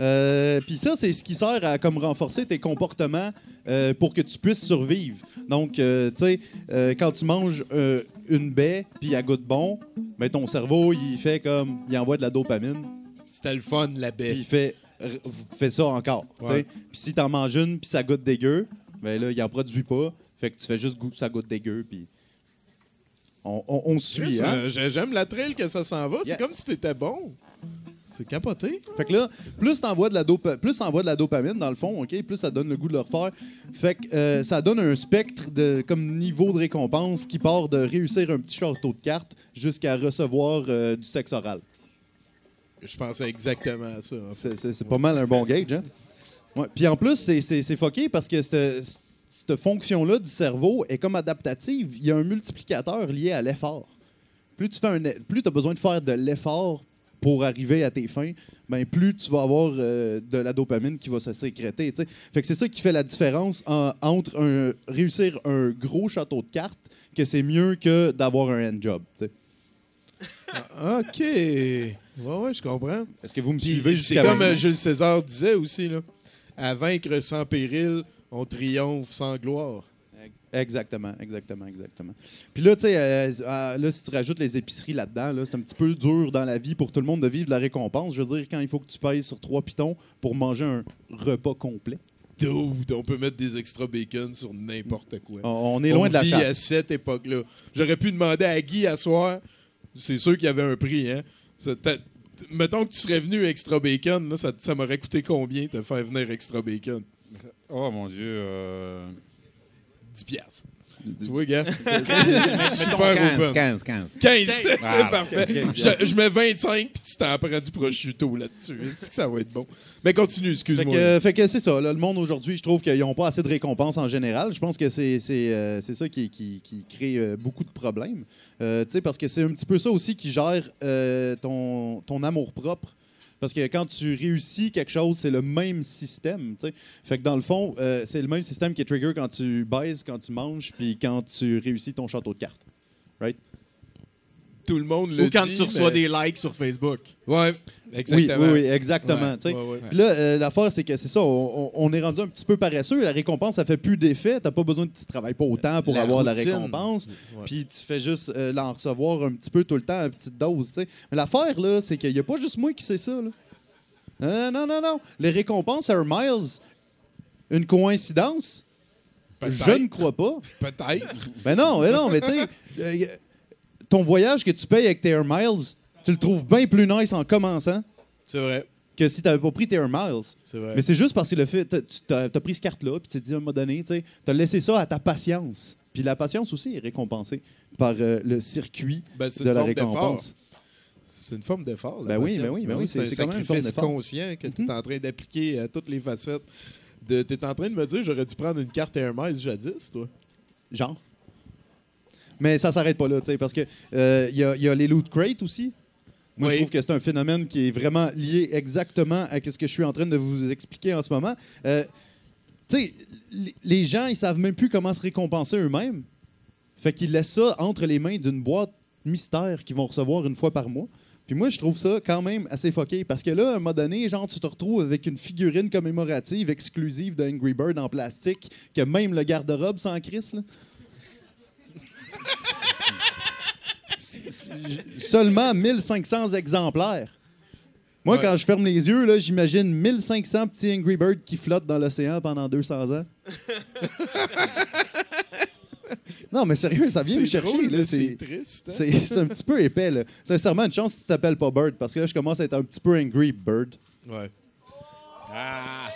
Euh, Puis ça, c'est ce qui sert à comme renforcer tes comportements euh, pour que tu puisses survivre. Donc, euh, tu sais, euh, quand tu manges une baie puis elle goûte bon, ben ton cerveau, il fait comme, il envoie de la dopamine. C'était le fun, la Puis baie. il fait, fais ça encore. Puis si t'en manges une puis ça goûte dégueu, ben là, il en produit pas. Fait que tu fais juste goût, ça goûte dégueu. Puis on, on, on se suit. Hein? j'ai- J'aime la trail que ça s'en va. C'est comme si t'étais bon. C'est capoté. Fait que là, plus t'envoies de la dopa- plus t'envoies de la dopamine dans le fond, ok, plus ça donne le goût de le refaire. Fait que euh, ça donne un spectre de comme niveau de récompense qui part de réussir un petit château de cartes jusqu'à recevoir euh, du sexe oral. Je pensais exactement à ça. en fait. C'est- pas mal un bon gauge, hein? Ouais. Puis en plus, c'est- c'est c'est fucké parce que cette, cette fonction-là du cerveau est comme adaptative. Il y a un multiplicateur lié à l'effort. Plus tu fais un, e- plus as besoin de faire de l'effort pour arriver à tes fins, ben plus tu vas avoir euh, de la dopamine qui va se sécréter. tu sais. Fait que c'est ça qui fait la différence en- entre un- réussir un gros château de cartes, que c'est mieux que d'avoir un end job. Ah, OK. Ouais, ouais, je comprends. Est-ce que vous me Puis suivez C'est comme euh, Jules César disait aussi, là. À vaincre sans péril, on triomphe sans gloire. Exactement, exactement, exactement. Puis là, tu sais, euh, euh, là, si tu rajoutes les épiceries là-dedans, là, c'est un petit peu dur dans la vie pour tout le monde de vivre de la récompense. Je veux dire, quand il faut que tu payes sur trois pitons pour manger un repas complet. Dude, on peut mettre des extra bacon sur n'importe quoi. On, on est loin de la vit à chasse. cette époque-là. J'aurais pu demander à Guy à soir. C'est sûr qu'il y avait un prix, hein. Mettons que tu serais venu extra bacon, là, ça, ça m'aurait coûté combien de faire venir extra bacon? Oh mon Dieu. euh, 10 piastres. Tu vois, gars? Super 15, open. 15, 15. 15, c'est Voilà. parfait. 15 Je, je mets 25 puis tu t'en prends du prosciutto là-dessus. Est-ce que ça va être bon? Mais continue, Fait excuse-moi. que, fait que c'est ça. là, le monde aujourd'hui, je trouve qu'ils n'ont pas assez de récompenses en général. Je pense que c'est c'est, euh, c'est ça qui, qui- qui crée euh, beaucoup de problèmes. Euh, tu sais, parce que c'est un petit peu ça aussi qui gère euh, ton, ton amour propre. Parce que quand tu réussis quelque chose, c'est le même système. tu sais. Fait que dans le fond, euh, c'est le même système qui est trigger quand tu baises, quand tu manges, puis quand tu réussis ton château de cartes. Right? Tout le monde le Ou quand dit, tu reçois mais- des likes sur Facebook. Ouais, Oui, exactement. oui, oui, exactement. Ouais, tu sais. ouais, ouais. Puis là, euh, l'affaire, c'est que c'est ça, on, est rendu un petit peu paresseux. La récompense, ça fait plus d'effet. T'as pas besoin de. Tu travailles pas autant pour La avoir routine. la récompense. Puis tu fais juste euh, l'en recevoir un petit peu tout le temps, à petite dose. Mais l'affaire, là, c'est qu'il n'y a pas juste moi qui sais ça. Là. Non, non, non, non. Les récompenses, Air Miles, une coïncidence? Je ne crois pas. Peut-être. Ben non, ben non, mais tu sais, euh, ton voyage que tu payes avec tes Air Miles, tu le trouves bien plus nice en commençant C'est vrai. que si tu n'avais pas pris tes Air Miles. C'est vrai. Mais c'est juste parce que le fait, tu as, pris ce carte-là, puis tu t'es dit à un moment donné, tu as laissé ça à ta patience. Puis la patience aussi est récompensée par euh, le circuit Ben, de une la forme d'effort. récompense. C'est une forme d'effort. la Ben oui, ben oui, ben oui, c'est un sacrifice conscient que tu es en train d'appliquer à toutes les facettes. Tu es en train de me dire j'aurais dû prendre une carte Air Miles jadis, toi. Genre. Mais ça s'arrête pas là, tu sais, parce que euh, il y, a, il y a les loot crates aussi. Moi, je trouve que c'est un phénomène qui est vraiment lié exactement à ce que je suis en train de vous expliquer en ce moment. Euh, tu sais, les gens, ils savent même plus comment se récompenser eux-mêmes. Fait qu'ils laissent ça entre les mains d'une boîte mystère qu'ils vont recevoir une fois par mois. Puis moi, je trouve ça quand même assez fucké. Parce que là, à un moment donné, genre, tu te retrouves avec une figurine commémorative exclusive de Angry Bird en plastique que même le garde-robe sans Chris, là. S- s- Seulement 1500 exemplaires. Moi, Ouais. quand je ferme les yeux, là, j'imagine 1500 petits Angry Birds qui flottent dans l'océan pendant 200 ans. non, mais sérieux, ça vient me chercher. c'est triste, hein? c'est- c'est un petit peu épais. Là. Sincèrement, une chance si tu t'appelles pas Bird, parce que là, je commence à être un petit peu Angry Bird. Ouais. Ah.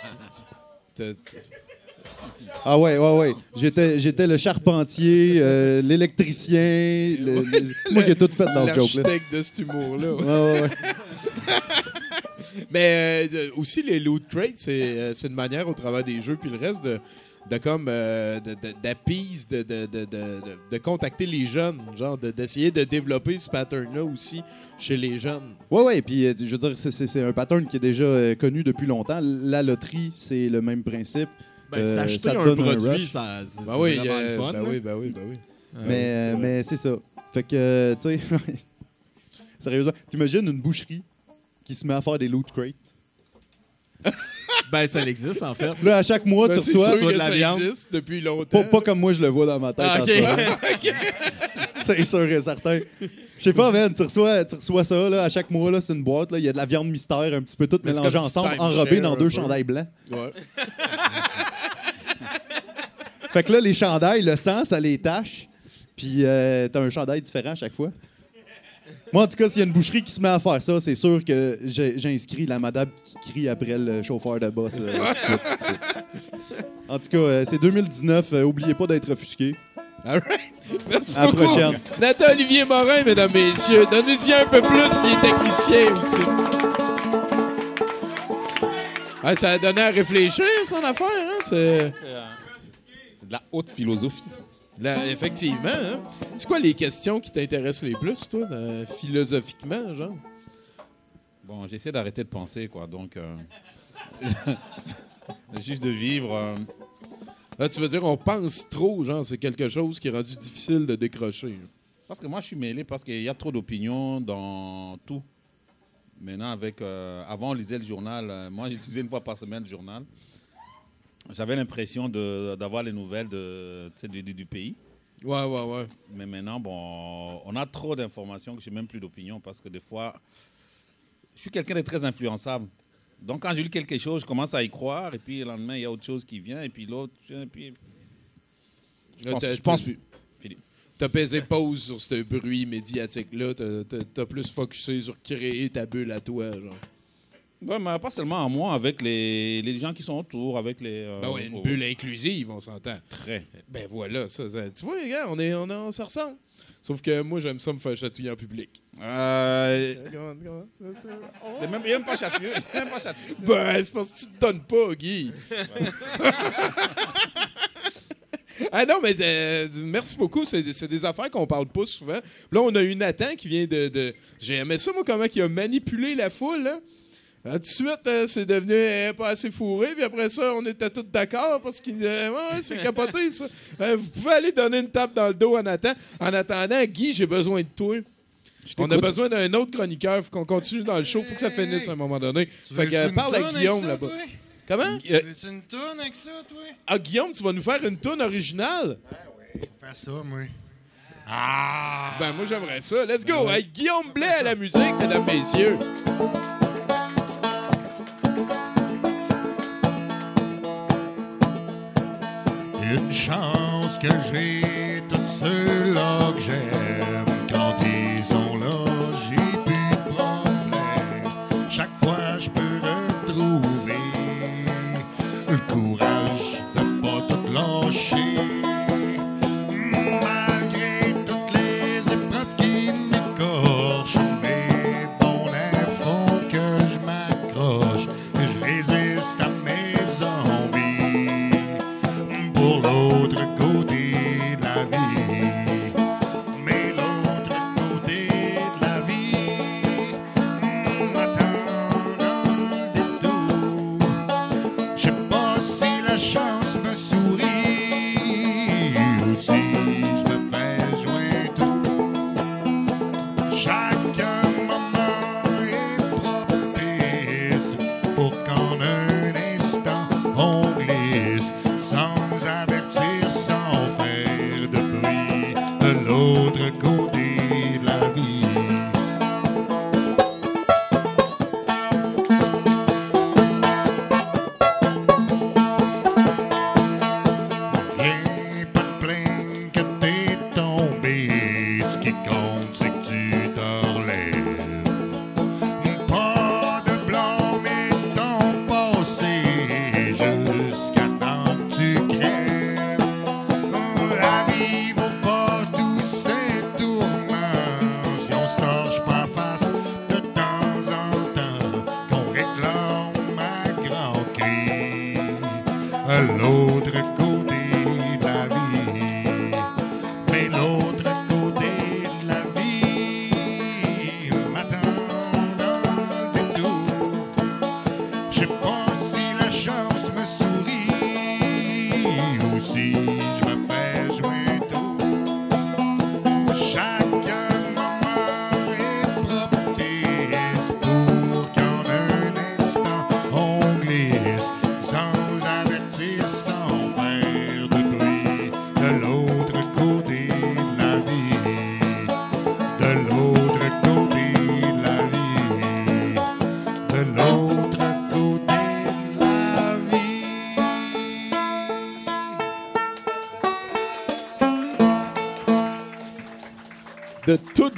Ah ouais, ouais, ouais. J'étais, j'étais le charpentier, euh, l'électricien, le, le- moi qui ai tout fait dans le joke. L'architecte de cet humour-là. ouais. Ouais, ouais. Mais euh, aussi, les loot crates, c'est euh, c'est une manière au travers des jeux, puis le reste de, de comme euh, d'appease, de, de, de, de, de- de contacter les jeunes, genre de- d'essayer de, développer ce pattern-là aussi chez les jeunes. Ouais, ouais, puis euh, je veux dire, c'est, c'est- c'est un pattern qui est déjà euh, connu depuis longtemps. La loterie, c'est le même principe. Ben, Euh, s'acheter un produit, rush. ça, c'est Ben oui, vraiment euh, le fun. ben là. oui, ben oui, ben oui. mais, euh, mais c'est ça. Fait que, euh, tu sais, sérieusement, t'imagines une boucherie qui se met à faire des loot crates? Ben, ça existe, en fait. Là, à chaque mois, Ben, tu reçois sûr soit que de la ça viande. existe depuis longtemps. Pas, pas comme moi, je le vois dans ma tête. Ah, en ok. ce moment. C'est sûr et certain. Je sais pas, man, tu reçois, tu reçois ça, là, à chaque mois, là, c'est une boîte, là, il y a de la viande mystère, un petit peu toute Mais c'est mélangée ensemble, enrobée dans deux peu. chandails blancs. Ouais. Fait que là, les chandails, le sang, ça les tâche. Puis euh, t'as un chandail différent à chaque fois. Moi, en tout cas, s'il y a une boucherie qui se met à faire ça, c'est sûr que j'ai- j'inscris la madame qui crie après le chauffeur de boss. euh, tout de suite, tout de suite. En tout cas, euh, c'est 2019. euh, oubliez pas d'être offusqué. All right. Merci À la beaucoup. prochaine. Nathan Olivier Morin, mesdames, messieurs. Donnez-y un peu plus, il est technicien aussi. Ah, ça a donné à réfléchir, son affaire. Hein? C'est... De la haute philosophie. Là, effectivement. Hein? C'est quoi les questions qui t'intéressent les plus, toi, dans- philosophiquement, genre? Bon, j'essaie d'arrêter de penser, quoi. Donc, euh, juste de vivre. euh, Là, tu veux dire, on pense trop, genre, c'est quelque chose qui est rendu difficile de décrocher. Parce que moi, je suis mêlé parce qu'il y a trop d'opinions dans tout. Maintenant, avec, euh, avant, on lisait le journal. Moi, j'utilisais une fois par semaine le journal. J'avais l'impression d'avoir les nouvelles de, du, du- du pays. Ouais, ouais, ouais. Mais maintenant, bon, on a trop d'informations que je n'ai même plus d'opinion parce que des fois, je suis quelqu'un de très influençable. Donc, quand je lis quelque chose, je commence à y croire et puis le lendemain, il y a autre chose qui vient et puis l'autre, et puis... Je pense, je pense plus. Philippe. T'as pesé pause sur ce bruit médiatique-là. T'as, t'as plus focusé sur créer ta bulle à toi, genre. Ouais, mais pas seulement à moi, avec les, les gens qui sont autour, avec les... euh, Ben oui, une bulle inclusive, on s'entend. Très. Ben voilà, ça, ça- tu vois, les gars, on, est, on, a- on se ressemble. Sauf que moi, j'aime ça me faire chatouiller en public. Euh, il même, pas est même pas châtieux. Ben, c'est parce que tu te donnes pas, Guy. ah non, mais euh, merci beaucoup. C'est des- affaires qu'on parle pas souvent. Là, on a eu Nathan qui vient de. de- J'ai aimé ça, moi, comment il a manipulé la foule. Là. Ah, tout de suite, euh, c'est devenu euh, pas assez fourré. Puis après ça, on était tous d'accord parce qu'il euh, ouais, c'est capoté, ça. Euh, vous pouvez aller donner une tape dans le dos à Nathan. En attendant, Guy, j'ai besoin de toi. On a besoin d'un autre chroniqueur. Faut qu'on continue dans le show. Faut que ça finisse à un moment donné. Tu Fait que parle à Guillaume là-bas. Comment? Veux-tu une toune avec ça, toi? Ah, Guillaume, tu vas nous faire une toune originale? Fais ça, moi. Ben, moi, j'aimerais ça. Let's go! Hey, Guillaume Blais à la musique, mesdames, messieurs. Une chance que j'ai tous ceux-là que j'aime.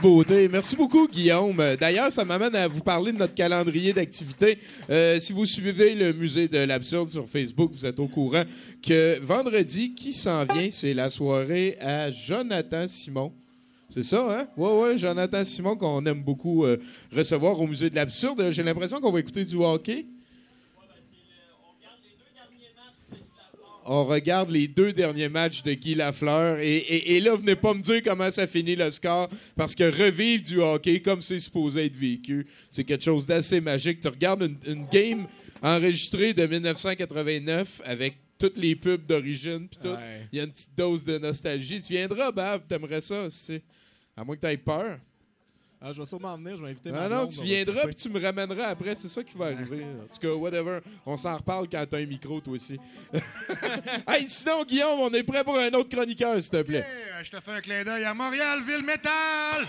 Merci beaucoup, Guillaume. D'ailleurs, ça m'amène à vous parler de notre calendrier d'activités. Euh, si vous suivez le musée de l'absurde sur Facebook, vous êtes au courant que vendredi, qui s'en vient, c'est la soirée à Jonathan Simon. C'est ça, hein? Ouais, ouais, Jonathan Simon, qu'on aime beaucoup euh, recevoir au musée de l'absurde. J'ai l'impression qu'on va écouter du hockey. On regarde les deux derniers matchs de Guy Lafleur. Et, et- et là, venez pas me dire comment ça finit le score, parce que revivre du hockey comme c'est supposé être vécu, c'est quelque chose d'assez magique. Tu regardes une, une game enregistrée de 1989 avec toutes les pubs d'origine, puis tout. Ouais. Il y a une petite dose de nostalgie. Tu viendras, Bab, t'aimerais ça, c'est à moins que tu aies peur. Ah, je vais sûrement venir, je vais inviter ma Ah non, blonde, tu on va viendras puis tu me ramèneras après, c'est ça qui va arriver. En tout cas, whatever. On s'en reparle quand t'as un micro, toi aussi. hey, sinon, Guillaume, on est prêt pour un autre chroniqueur, s'il te plaît. Eh, je te fais un clin d'œil à Montréal, ville métal!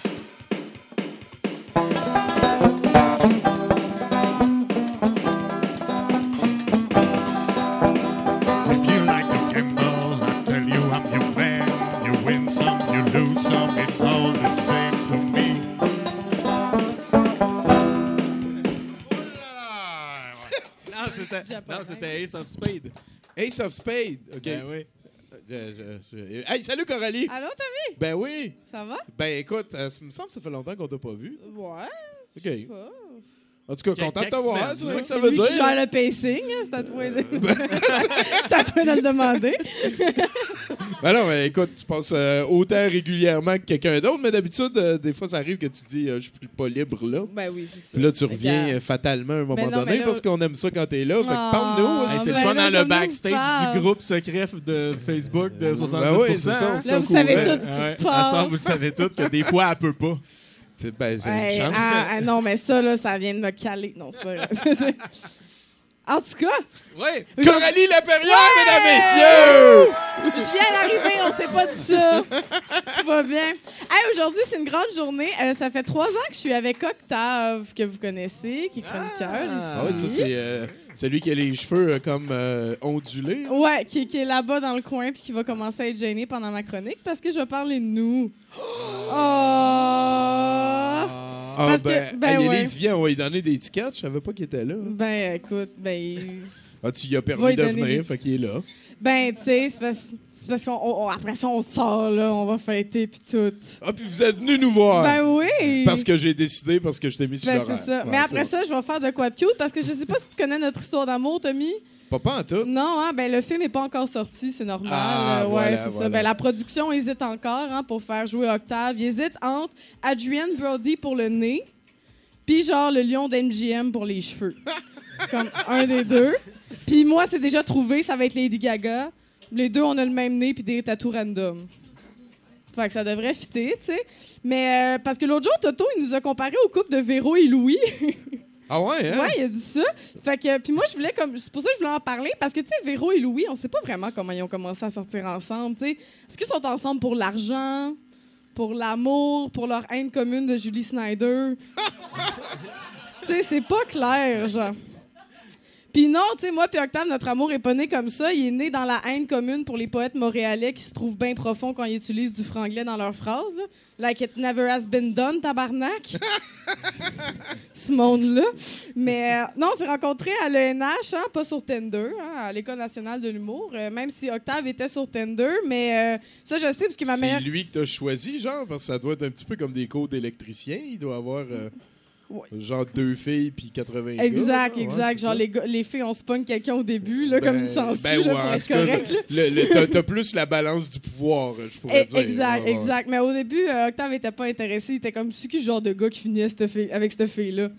C'était non, c'était Ace of Spade. Ace of Spade. OK. Ben oui. Je- je- je- Hey, salut Coralie. Allô, Tommy? Ben oui. Ça va? Ben écoute, ça me semble que ça fait longtemps qu'on t'a pas vu. Ouais. OK. Pas. En tout cas, content de quelques te voir, semaines, c'est ça que ça veut dire. gère le pacing, hein, c'est à toi de... c'est à toi de le demander. Ben non, mais écoute, tu passes euh, autant régulièrement que quelqu'un d'autre, mais d'habitude, euh, des fois, ça arrive que tu dis euh, je suis pas libre là. Ben oui, c'est ça. Puis là, tu reviens euh, fatalement à un moment Ben non, donné mais là- parce qu'on aime ça quand t'es là. Fait que Ah. parle-nous. Hey, aussi. c'est le ben fun là, dans je le nous backstage parle. du groupe secret de Facebook de 70%. Ben oui, c'est ça, on hein? Là, vous savez tout ce qui Ouais. se À ce temps, passe. vous le savez tout que des fois, elle peut pas. C'est ben, Hey, une chance. ah, ah, non, mais ça, là, ça vient de me caler. Non, c'est pas vrai. en tout cas, Oui. Coralie Lapierrière, mesdames, messieurs! je viens d'arriver, on s'est pas dit ça. Tout va bien. Hey, Aujourd'hui, c'est une grande journée. Euh, ça fait trois ans que je suis avec Octave, que vous connaissez, qui est chroniqueur Ah oui, ici. ça, c'est euh, celui qui a les cheveux euh, comme euh, ondulés. Ouais, qui, qui est là-bas dans le coin puis qui va commencer à être gêné pendant ma chronique parce que je vais parler de nous. Oh! Ah, Parce ben, que- ben hey, ouais. Élise, viens, on va lui donner des tickets. Je savais pas qu'il était là. Ben, écoute, ben... il- Ah, tu y as permis lui de venir, fait qu'il est là. Ben, tu sais, c'est parce, c'est parce qu'on... on- on- après ça, on sort, là, on va fêter puis tout. Ah, puis vous êtes venu nous voir. Ben oui! Parce que j'ai décidé, parce que je t'ai mis sur Ben, c'est ça. Ouais, Mais après ça, je vais faire de quoi de cute parce que je sais pas si tu connais notre histoire d'amour, Tommy. Pas pas en tout. Non, hein, ben le film est pas encore sorti, c'est normal. Ah, Euh, ouais, voilà, c'est ça. Ben, la production hésite encore hein, pour faire jouer Octave. Il hésite entre Adrienne Brody pour le nez, puis genre le lion d'MGM pour les cheveux. Comme un des deux. Puis moi, c'est déjà trouvé, ça va être Lady Gaga. Les deux, on a le même nez puis des tatous random. Fait que ça devrait fitter, tu sais. Mais euh, parce que l'autre jour, Toto, il nous a comparé au couple de Véro et Louis. Ah ouais, hein? Ouais, il a dit ça. Fait que, puis moi, je voulais comme. C'est pour ça que je voulais en parler, parce que, tu sais, Véro et Louis, on sait pas vraiment comment ils ont commencé à sortir ensemble, tu sais. Est-ce qu'ils sont ensemble pour l'argent, pour l'amour, pour leur haine commune de Julie Snyder? tu sais, c'est pas clair, genre. Puis non, tu sais, moi puis Octave, notre amour est pas né comme ça. Il est né dans la haine commune pour les poètes montréalais qui se trouvent bien profonds quand ils utilisent du franglais dans leurs phrases. Là. Like it never has been done, tabarnak. Ce monde-là. Mais euh, non, on s'est rencontrés à l'ENH, hein, pas sur Tinder, hein, à l'École nationale de l'humour. Euh, même si Octave était sur Tinder, mais euh, ça, je sais, parce que ma C'est meilleure... lui que t'as choisi, genre, parce que ça doit être un petit peu comme des cours d'électricien. Il doit avoir genre deux filles puis 80 gars. Exact, Ouais, exact. Genre, les, les filles, on pogne quelqu'un au début, là, comme une censure, ben là, ouais, pour en être tout cas, correct. là. t'as- plus la balance du pouvoir, je pourrais Eh, dire. Exact, exact. Mais au début, euh, Octave était pas intéressé. Il était comme, c'est qui le genre de gars qui finit cette fille- avec cette fille-là?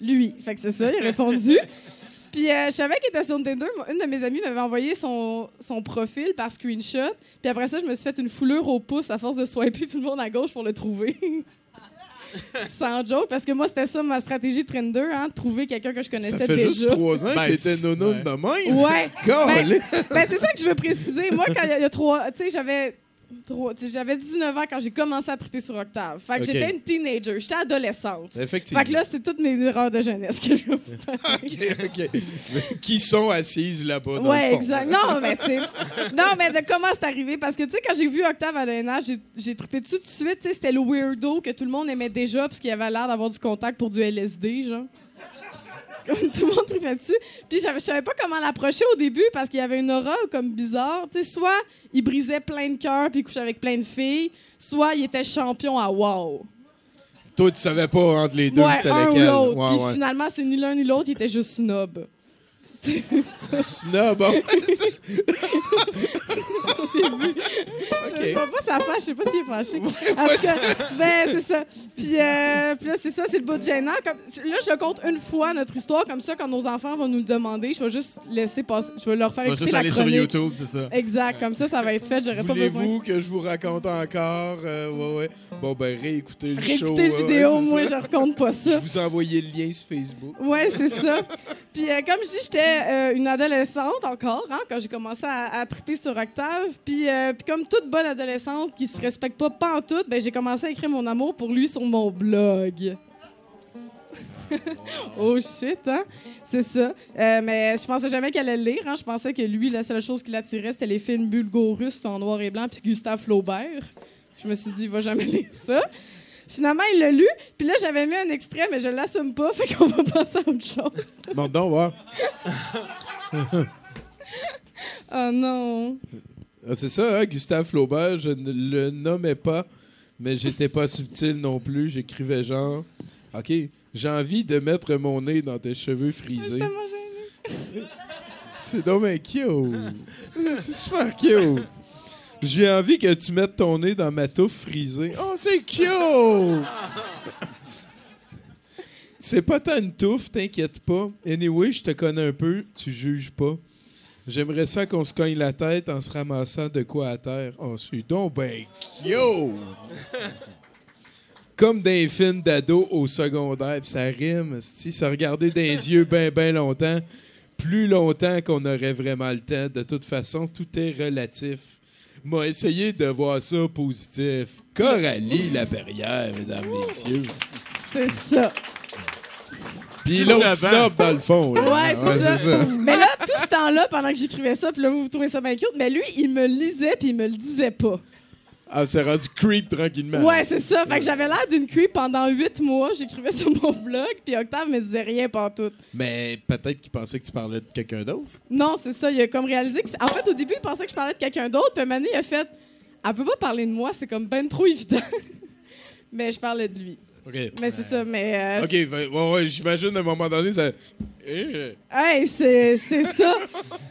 Lui. Fait que c'est ça, il a répondu. Puis euh, je savais qu'il était sur Tinder. Moi, Une de mes amies m'avait envoyé son, son profil par screenshot. Puis après ça, je me suis fait une foulure au pouce à force de swiper tout le monde à gauche pour le trouver. Sans joke, parce que moi, c'était ça ma stratégie de Tinder, hein, de trouver quelqu'un que je connaissais Ça fait déjà. juste trois ans Ben, que t'étais nonoune ouais. de même. Ouais. Ben, ben, c'est ça que je veux préciser. Moi, quand il y a- il y, a trois. Tu sais, j'avais. J'avais 19 ans quand j'ai commencé à triper sur Octave. Fait que j'étais une teenager, j'étais adolescente. Effectivement. Fait que là, c'est toutes mes erreurs de jeunesse que je veux. OK, OK. Mais qui sont assises là-bas, dans Ouais, le fond? exact. Non, mais tu sais. Non, mais de comment c'est arrivé? Parce que, tu sais, quand j'ai vu Octave à l'ENH, j'ai- trippé tout de suite. Tu sais, c'était le weirdo que tout le monde aimait déjà parce qu'il avait l'air d'avoir du contact pour du LSD, genre. Comme tout le monde trippait dessus. Puis je savais pas comment l'approcher au début parce qu'il y avait une aura comme bizarre. Tu sais, soit il brisait plein de cœurs puis il couchait avec plein de filles, soit il était champion à wow. Toi, tu savais pas entre les deux Ouais, c'était ou lequel? l'autre. Ouais, Puis ouais. finalement, c'est ni l'un ni l'autre, il était juste snob. C'est Je sais pas sa fâche, je sais pas s'il est fâché. En tout cas, ben, c'est ça. Puis, euh, puis là, c'est ça, c'est le bout de gênant. Comme, là, je compte une fois notre histoire, comme ça, quand nos enfants vont nous le demander, je vais juste laisser passer, je vais leur faire Tu vas écouter juste la aller sur chronique. YouTube, c'est ça. Exact, comme ça, ça va être fait, j'aurais pas besoin. Voulez-vous que je vous raconte encore? Euh, ouais, ouais. Bon, ben, réécoutez le show. Réécouter le vidéo, ouais, moi, ça. je raconte pas Je ça. vous ai envoyé le lien sur Facebook. Ouais, c'est ça. Puis euh, comme je dis, j'étais euh, une adolescente encore, hein, quand j'ai commencé à, à triper sur Octave. Puis, euh, puis comme toute bonne adolescente qui se respecte pas pas en tout, ben j'ai commencé à écrire mon amour pour lui sur mon blog. oh shit, hein? C'est ça. Euh, mais je pensais jamais qu'elle allait le lire. Hein. Je pensais que lui, la seule chose qui l'attirait, c'était les films bulgo-russes en noir et blanc, puis Gustave Flaubert. Je me suis dit, il va jamais lire ça. Finalement, il l'a lu. Puis là, j'avais mis un extrait, mais je l'assume pas. Fait qu'on va passer à autre chose. Bon, donc, voir. Oh non. Ah, c'est ça, hein, Gustave Flaubert, je ne le nommais pas, mais j'étais pas subtil non plus. J'écrivais genre, OK, j'ai envie de mettre mon nez dans tes cheveux frisés. C'est dommage cute. C'est super cute. J'ai envie que tu mettes ton nez dans ma touffe frisée. Oh, c'est cute! C'est pas tant une touffe, t'inquiète pas. Anyway, je te connais un peu, tu juges pas. J'aimerais ça qu'on se cogne la tête en se ramassant de quoi à terre. Oh, c'est donc ben cute! Comme les films d'ado au secondaire, pis ça rime, si se regarder dans les yeux ben ben longtemps, plus longtemps qu'on aurait vraiment le temps. De toute façon, tout est relatif. m'a essayé de voir ça positif. Coralie Laperrière, mesdames, messieurs. C'est ça. Puis l'autre snob, dans le fond. là. Ouais, c'est ça. Mais là, tout ce temps-là, pendant que j'écrivais ça, puis là, vous, vous trouvez ça bien cute, mais lui, il me lisait, puis il me le disait pas. Ah, c'est rendu creep tranquillement. Ouais, c'est ça. Fait que j'avais l'air d'une creep pendant huit mois. J'écrivais sur mon blog, puis Octave me disait rien tout. Mais peut-être qu'il pensait que tu parlais de quelqu'un d'autre. Non, c'est ça. Il a comme réalisé que. En fait, au début, il pensait que je parlais de quelqu'un d'autre, puis Mané, il a fait. Elle peut pas parler de moi, c'est comme ben trop évident. mais je parlais de lui. Mais c'est ça, mais. euh, OK, ben, ouais, ouais, j'imagine à un moment donné, ça. Eh, Hey, c'est c'est ça.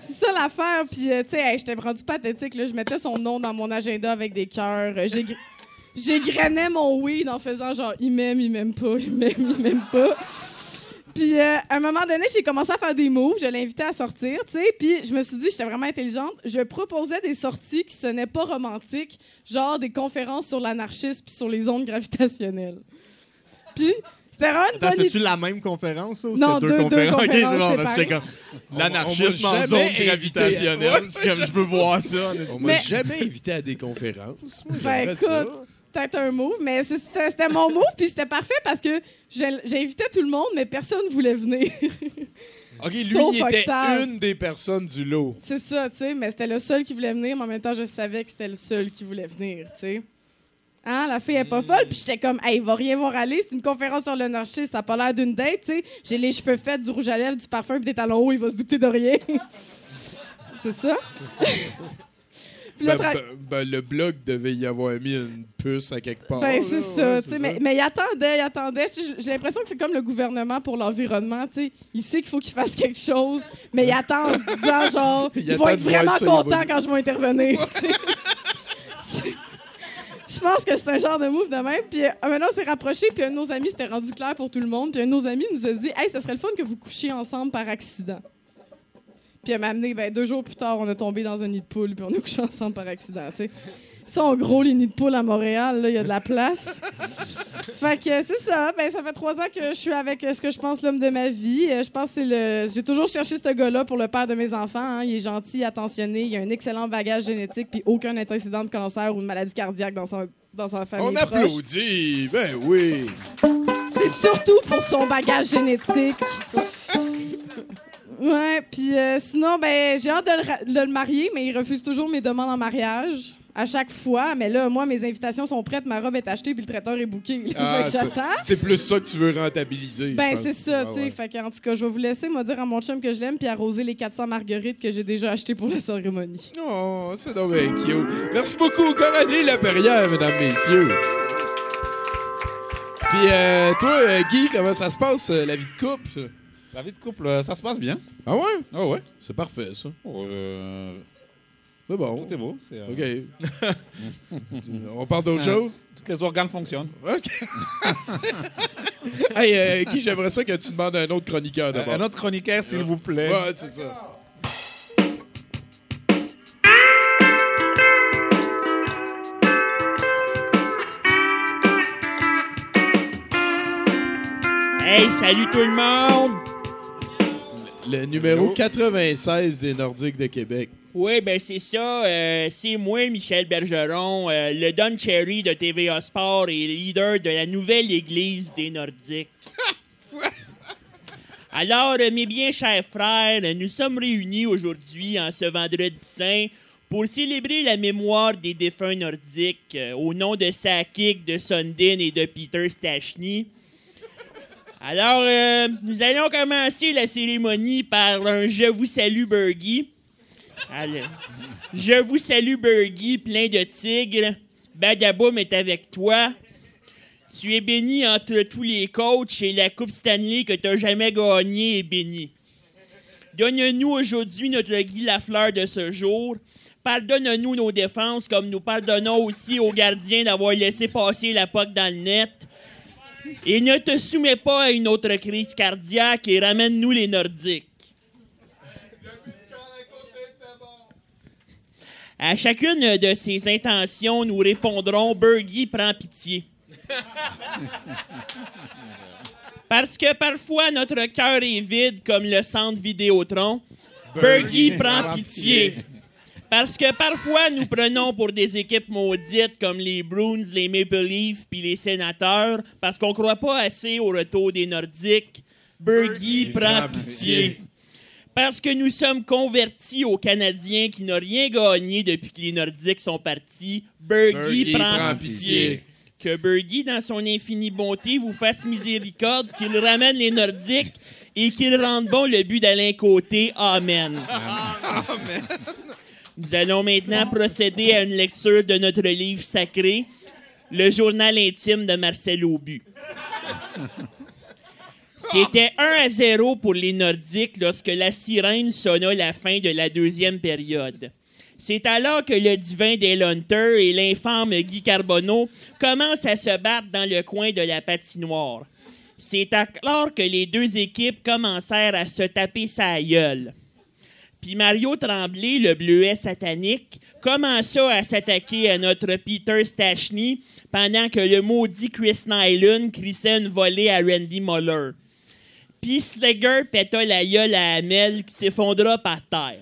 c'est ça l'affaire. Puis, euh, tu sais, hey, j'étais rendu pathétique. Là. Je mettais son nom dans mon agenda avec des cœurs. Euh, j'ai- J'égrenais mon weed en faisant genre, il m'aime, il m'aime pas, il m'aime, il m'aime pas. Puis, euh, à un moment donné, j'ai commencé à faire des moves. Je l'invitais à sortir, tu sais. Puis, je me suis dit, j'étais vraiment intelligente. Je proposais des sorties qui sonnaient pas romantiques, genre des conférences sur l'anarchisme puis sur les ondes gravitationnelles. Puis, c'était vraiment une Attends, bonne idée. c'est-tu la même conférence, ça, ou Non, c'était deux- deux conférences? Ok, c'est bon, parce que j'étais séparées. comme l'anarchisme On- m'a en zone invité à- gravitationnelle. Je suis comme, je veux voir ça. On m'a Mais- jamais invité à des conférences. Moi, Ben j'aimerais ça. écoute, peut-être un move, mais c'est- c'était c'était mon move, puis c'était parfait parce que j'ai- j'invitais tout le monde, mais personne ne voulait venir. OK, lui, Sauf il était Octave. une des personnes du lot. c'est ça, tu sais, mais c'était le seul qui voulait venir, mais en même temps, je savais que c'était le seul qui voulait venir, tu sais. Hein, la fille est pas folle, puis j'étais comme, hey, il va rien voir aller, c'est une conférence sur le narcissisme, ça a pas l'air d'une date, tu sais. J'ai les cheveux faits, du rouge à lèvres, du parfum, puis des talons hauts, il va se douter de rien. c'est ça? Ben, ben, ben, le blog devait y avoir mis une puce à quelque part. Ben, c'est ouais, ça, tu sais, mais, mais il attendait, il attendait. J'ai l'impression que c'est comme le gouvernement pour l'environnement, tu sais. Il sait qu'il faut qu'il fasse quelque chose, mais il attend en se disant, genre, Il ils vont être vraiment ça, contents quand je vais intervenir, Je pense que c'est un genre de move de même. Puis euh, maintenant, on s'est rapproché, puis un de nos amis, c'était rendu clair pour tout le monde. Puis un de nos amis nous a dit, hey, ça serait le fun que vous couchiez ensemble par accident. Puis elle m'a amené, ben, deux jours plus tard, on a tombé dans un nid de poule, puis on a couché ensemble par accident, tu sais. Ça, en gros, les nids de poule à Montréal, il y a de la place. fait que euh, c'est ça. Ben, ça fait trois ans que je suis avec euh, ce que je pense l'homme de ma vie. Euh, je pense que c'est le. J'ai toujours cherché ce gars-là pour le père de mes enfants. hein. Il est gentil, attentionné, il a un excellent bagage génétique, puis aucun antécédent de cancer ou de maladie cardiaque dans sa, dans sa famille. On proche. applaudit. Ben oui. C'est surtout pour son bagage génétique. Ouais, puis euh, sinon, ben, j'ai hâte de le, de le marier, mais il refuse toujours mes demandes en mariage. À chaque fois, mais là, moi, mes invitations sont prêtes, ma robe est achetée, puis le traiteur est booké. Ah, c'est plus ça que tu veux rentabiliser. Ben, c'est ça, Ah, tu sais. ouais. Qu'en tout cas, je vais vous laisser, moi, dire à mon chum que je l'aime, puis arroser les 400 marguerites que j'ai déjà achetées pour la cérémonie. Oh, c'est bien cute. Merci beaucoup, Coralie Laperrière, mesdames, messieurs. Puis euh, toi, euh, Guy, comment ça se passe, euh, la vie de couple? La vie de couple, euh, ça se passe bien. Ah ouais? Ah ouais. C'est parfait, ça. Euh, C'est bon. tout est beau. c'est, euh, OK. On parle d'autre Euh, chose? Tous les organes fonctionnent. OK. hey, euh, Guy, j'aimerais ça que tu demandes à un autre chroniqueur d'abord. Euh, un autre chroniqueur, s'il vous plaît. Ouais, c'est ça. Hey, salut tout le monde! Le numéro 96 des Nordiques de Québec. Oui, ben c'est ça. euh, c'est moi, Michel Bergeron, euh, le Don Cherry de TVA Sport et leader de la nouvelle Église des Nordiques. Alors, mes bien chers frères, nous sommes réunis aujourd'hui, en ce vendredi saint, pour célébrer la mémoire des défunts nordiques euh, au nom de Sakik, de Sundin et de Peter Stachny. Alors, nous allons commencer la cérémonie par un Je vous salue, Bergie. Allez. Je vous salue, Bergie, plein de tigres. Badaboum est avec toi. Tu es béni entre tous les coachs et la Coupe Stanley que tu n'as jamais gagnée est bénie. Donne-nous aujourd'hui notre Guy Lafleur de ce jour. Pardonne-nous nos défenses comme nous pardonnons aussi aux gardiens d'avoir laissé passer la poque dans le net. Et ne te soumets pas à une autre crise cardiaque et ramène-nous les Nordiques. À chacune de ces intentions, nous répondrons Bergie prend pitié. Parce que parfois notre cœur est vide comme le centre Vidéotron. Bergie prend pitié. Parce que parfois, nous prenons pour des équipes maudites comme les Bruins, les Maple Leafs puis les Sénateurs parce qu'on croit pas assez au retour des Nordiques. Bergie prend pitié. Parce que nous sommes convertis aux Canadiens qui n'ont rien gagné depuis que les Nordiques sont partis. Bergie prend, prend pitié. Que Bergie, dans son infinie bonté, vous fasse miséricorde, qu'il ramène les Nordiques et qu'il rende bon le but d'Alain Côté. Amen. Nous allons maintenant procéder à une lecture de notre livre sacré, le journal intime de Marcel Aubu. C'était 1 à 0 pour les Nordiques lorsque la sirène sonna la fin de la deuxième période. C'est alors que le divin Dale Hunter et l'infâme Guy Carbonneau commencent à se battre dans le coin de la patinoire. C'est alors que les deux équipes commencèrent à se taper sa gueule. Puis Mario Tremblay, le bleuet satanique, commença à s'attaquer à notre Peter Stachny pendant que le maudit Chris Nyland crissait une volée à Randy Muller. Puis Slager péta la gueule à Hamel qui s'effondra par terre.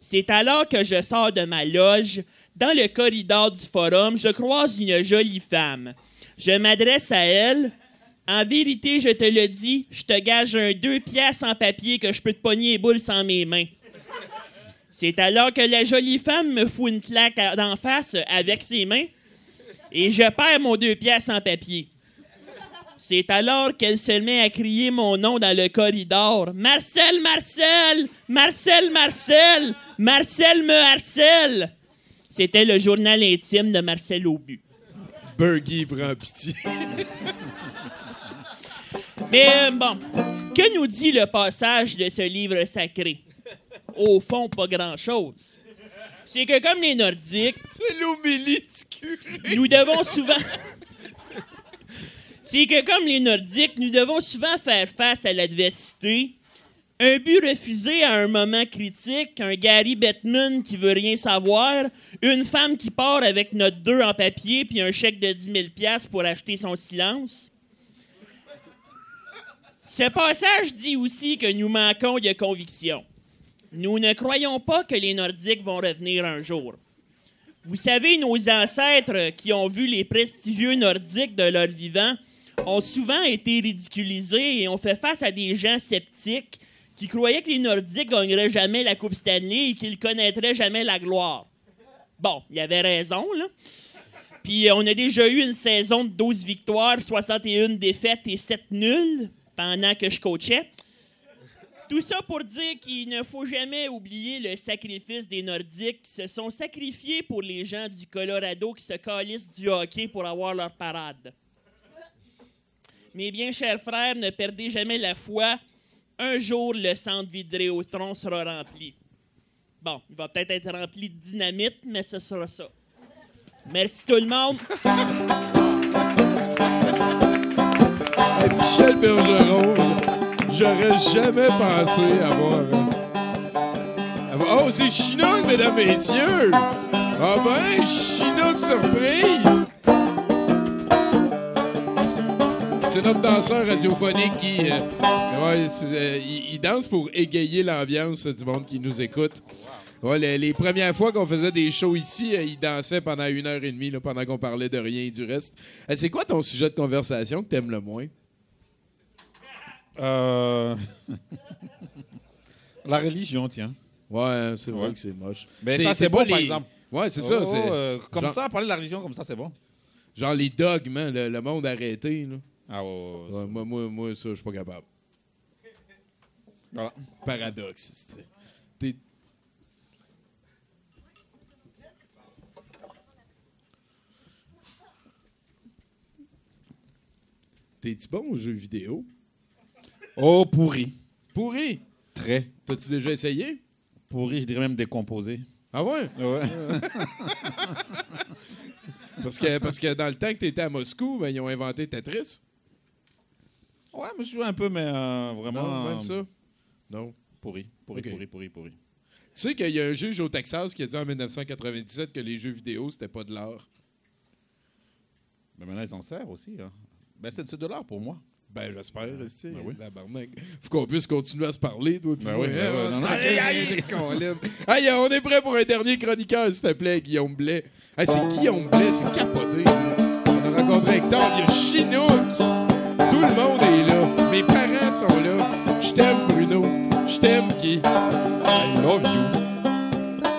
C'est alors que je sors de ma loge. Dans le corridor du forum, je croise une jolie femme. Je m'adresse à elle. En vérité, je te le dis, je te gage un deux pièces en papier que je peux te pogner les boules sans mes mains. C'est alors que la jolie femme me fout une claque d'en face avec ses mains et je perds mon deux pièces en papier. C'est alors qu'elle se met à crier mon nom dans le corridor. Marcel, Marcel! Marcel, Marcel! Marcel me harcèle! C'était le journal intime de Marcel Aubu. Bergie prend pitié. Mais euh, bon, que nous dit le passage de ce livre sacré? Au fond, pas grand-chose. C'est que comme les Nordiques... C'est l'homélie du curé. Nous devons souvent... C'est que comme les Nordiques, nous devons souvent faire face à l'adversité. Un but refusé à un moment critique, un Gary Bettman qui veut rien savoir, une femme qui part avec notre deux en papier puis un chèque de 10 000 piastres pour acheter son silence. Ce passage dit aussi que nous manquons de conviction. Nous ne croyons pas que les Nordiques vont revenir un jour. Vous savez, nos ancêtres qui ont vu les prestigieux Nordiques de leur vivant ont souvent été ridiculisés et ont fait face à des gens sceptiques qui croyaient que les Nordiques gagneraient jamais la Coupe Stanley et qu'ils connaîtraient jamais la gloire. Bon, il avait raison, là. Puis euh, on a déjà eu une saison de 12 victoires, 61 défaites et 7 nuls pendant que je coachais. Tout ça pour dire qu'il ne faut jamais oublier le sacrifice des Nordiques qui se sont sacrifiés pour les gens du Colorado qui se calissent du hockey pour avoir leur parade. Mes bien chers frères, ne perdez jamais la foi. Un jour, le centre Vidéotron sera rempli. Bon, il va peut-être être rempli de dynamite, mais ce sera ça. Merci tout le monde. Michel Bergeron, j'aurais jamais pensé avoir. euh, avoir- Oh, c'est Chinook, mesdames, messieurs! Ah ben, Chinook surprise! Notre danseur radiophonique qui. euh, ouais, c'est, euh, il, il danse pour égayer l'ambiance du monde qui nous écoute. Ouais, les, les premières fois qu'on faisait des shows ici, euh, il dansait pendant une heure et demie, là, pendant qu'on parlait de rien et du reste. Euh, c'est quoi ton sujet de conversation que t'aimes le moins? Euh... La religion, tiens. Ouais, c'est vrai Ouais. que c'est moche. Mais C'est- ça, c'est bon, par exemple. Ouais, c'est ça. Oh, euh, comme genre- ça, parler de la religion comme ça, c'est bon. Genre les dogmes, hein, le, le monde arrêté. Là. Ah ouais, ouais, ouais. Moi, moi, moi, ça, je suis pas capable. Voilà. Paradoxe. c'est- T'es. T'es-tu bon aux jeux vidéo? Oh, pourri. Pourri! Très. T'as-tu déjà essayé? Pourri, je dirais même décomposé. Ah ouais? Ouais. Parce que, parce que dans le temps que t'étais à Moscou, ben, ils ont inventé Tetris. Ouais, je joue un peu, mais euh, vraiment. Non, même euh, ça? Non. Pourri, pourri, Ok. pourri, pourri, pourri. Tu sais qu'il y a un juge au Texas qui a dit en 1997 que les jeux vidéo, c'était pas de l'art. Mais maintenant, ils s'en servent aussi. hein. Ben, c'est c'est de l'art pour moi. Ben, j'espère, tu tabarnak. Faut qu'on puisse continuer à se parler, toi. puis Ben moi, oui, ben hein, oui, non, non. Colin. Aïe, on est prêt pour un dernier chroniqueur, s'il te plaît, Guillaume Blais. Hey, c'est Guillaume Blais, c'est capoté. On a rencontré Hector, il y a Chinook. Tout le monde est. Mes parents sont là. Je t'aime, Bruno. Je t'aime, Guy. I love you.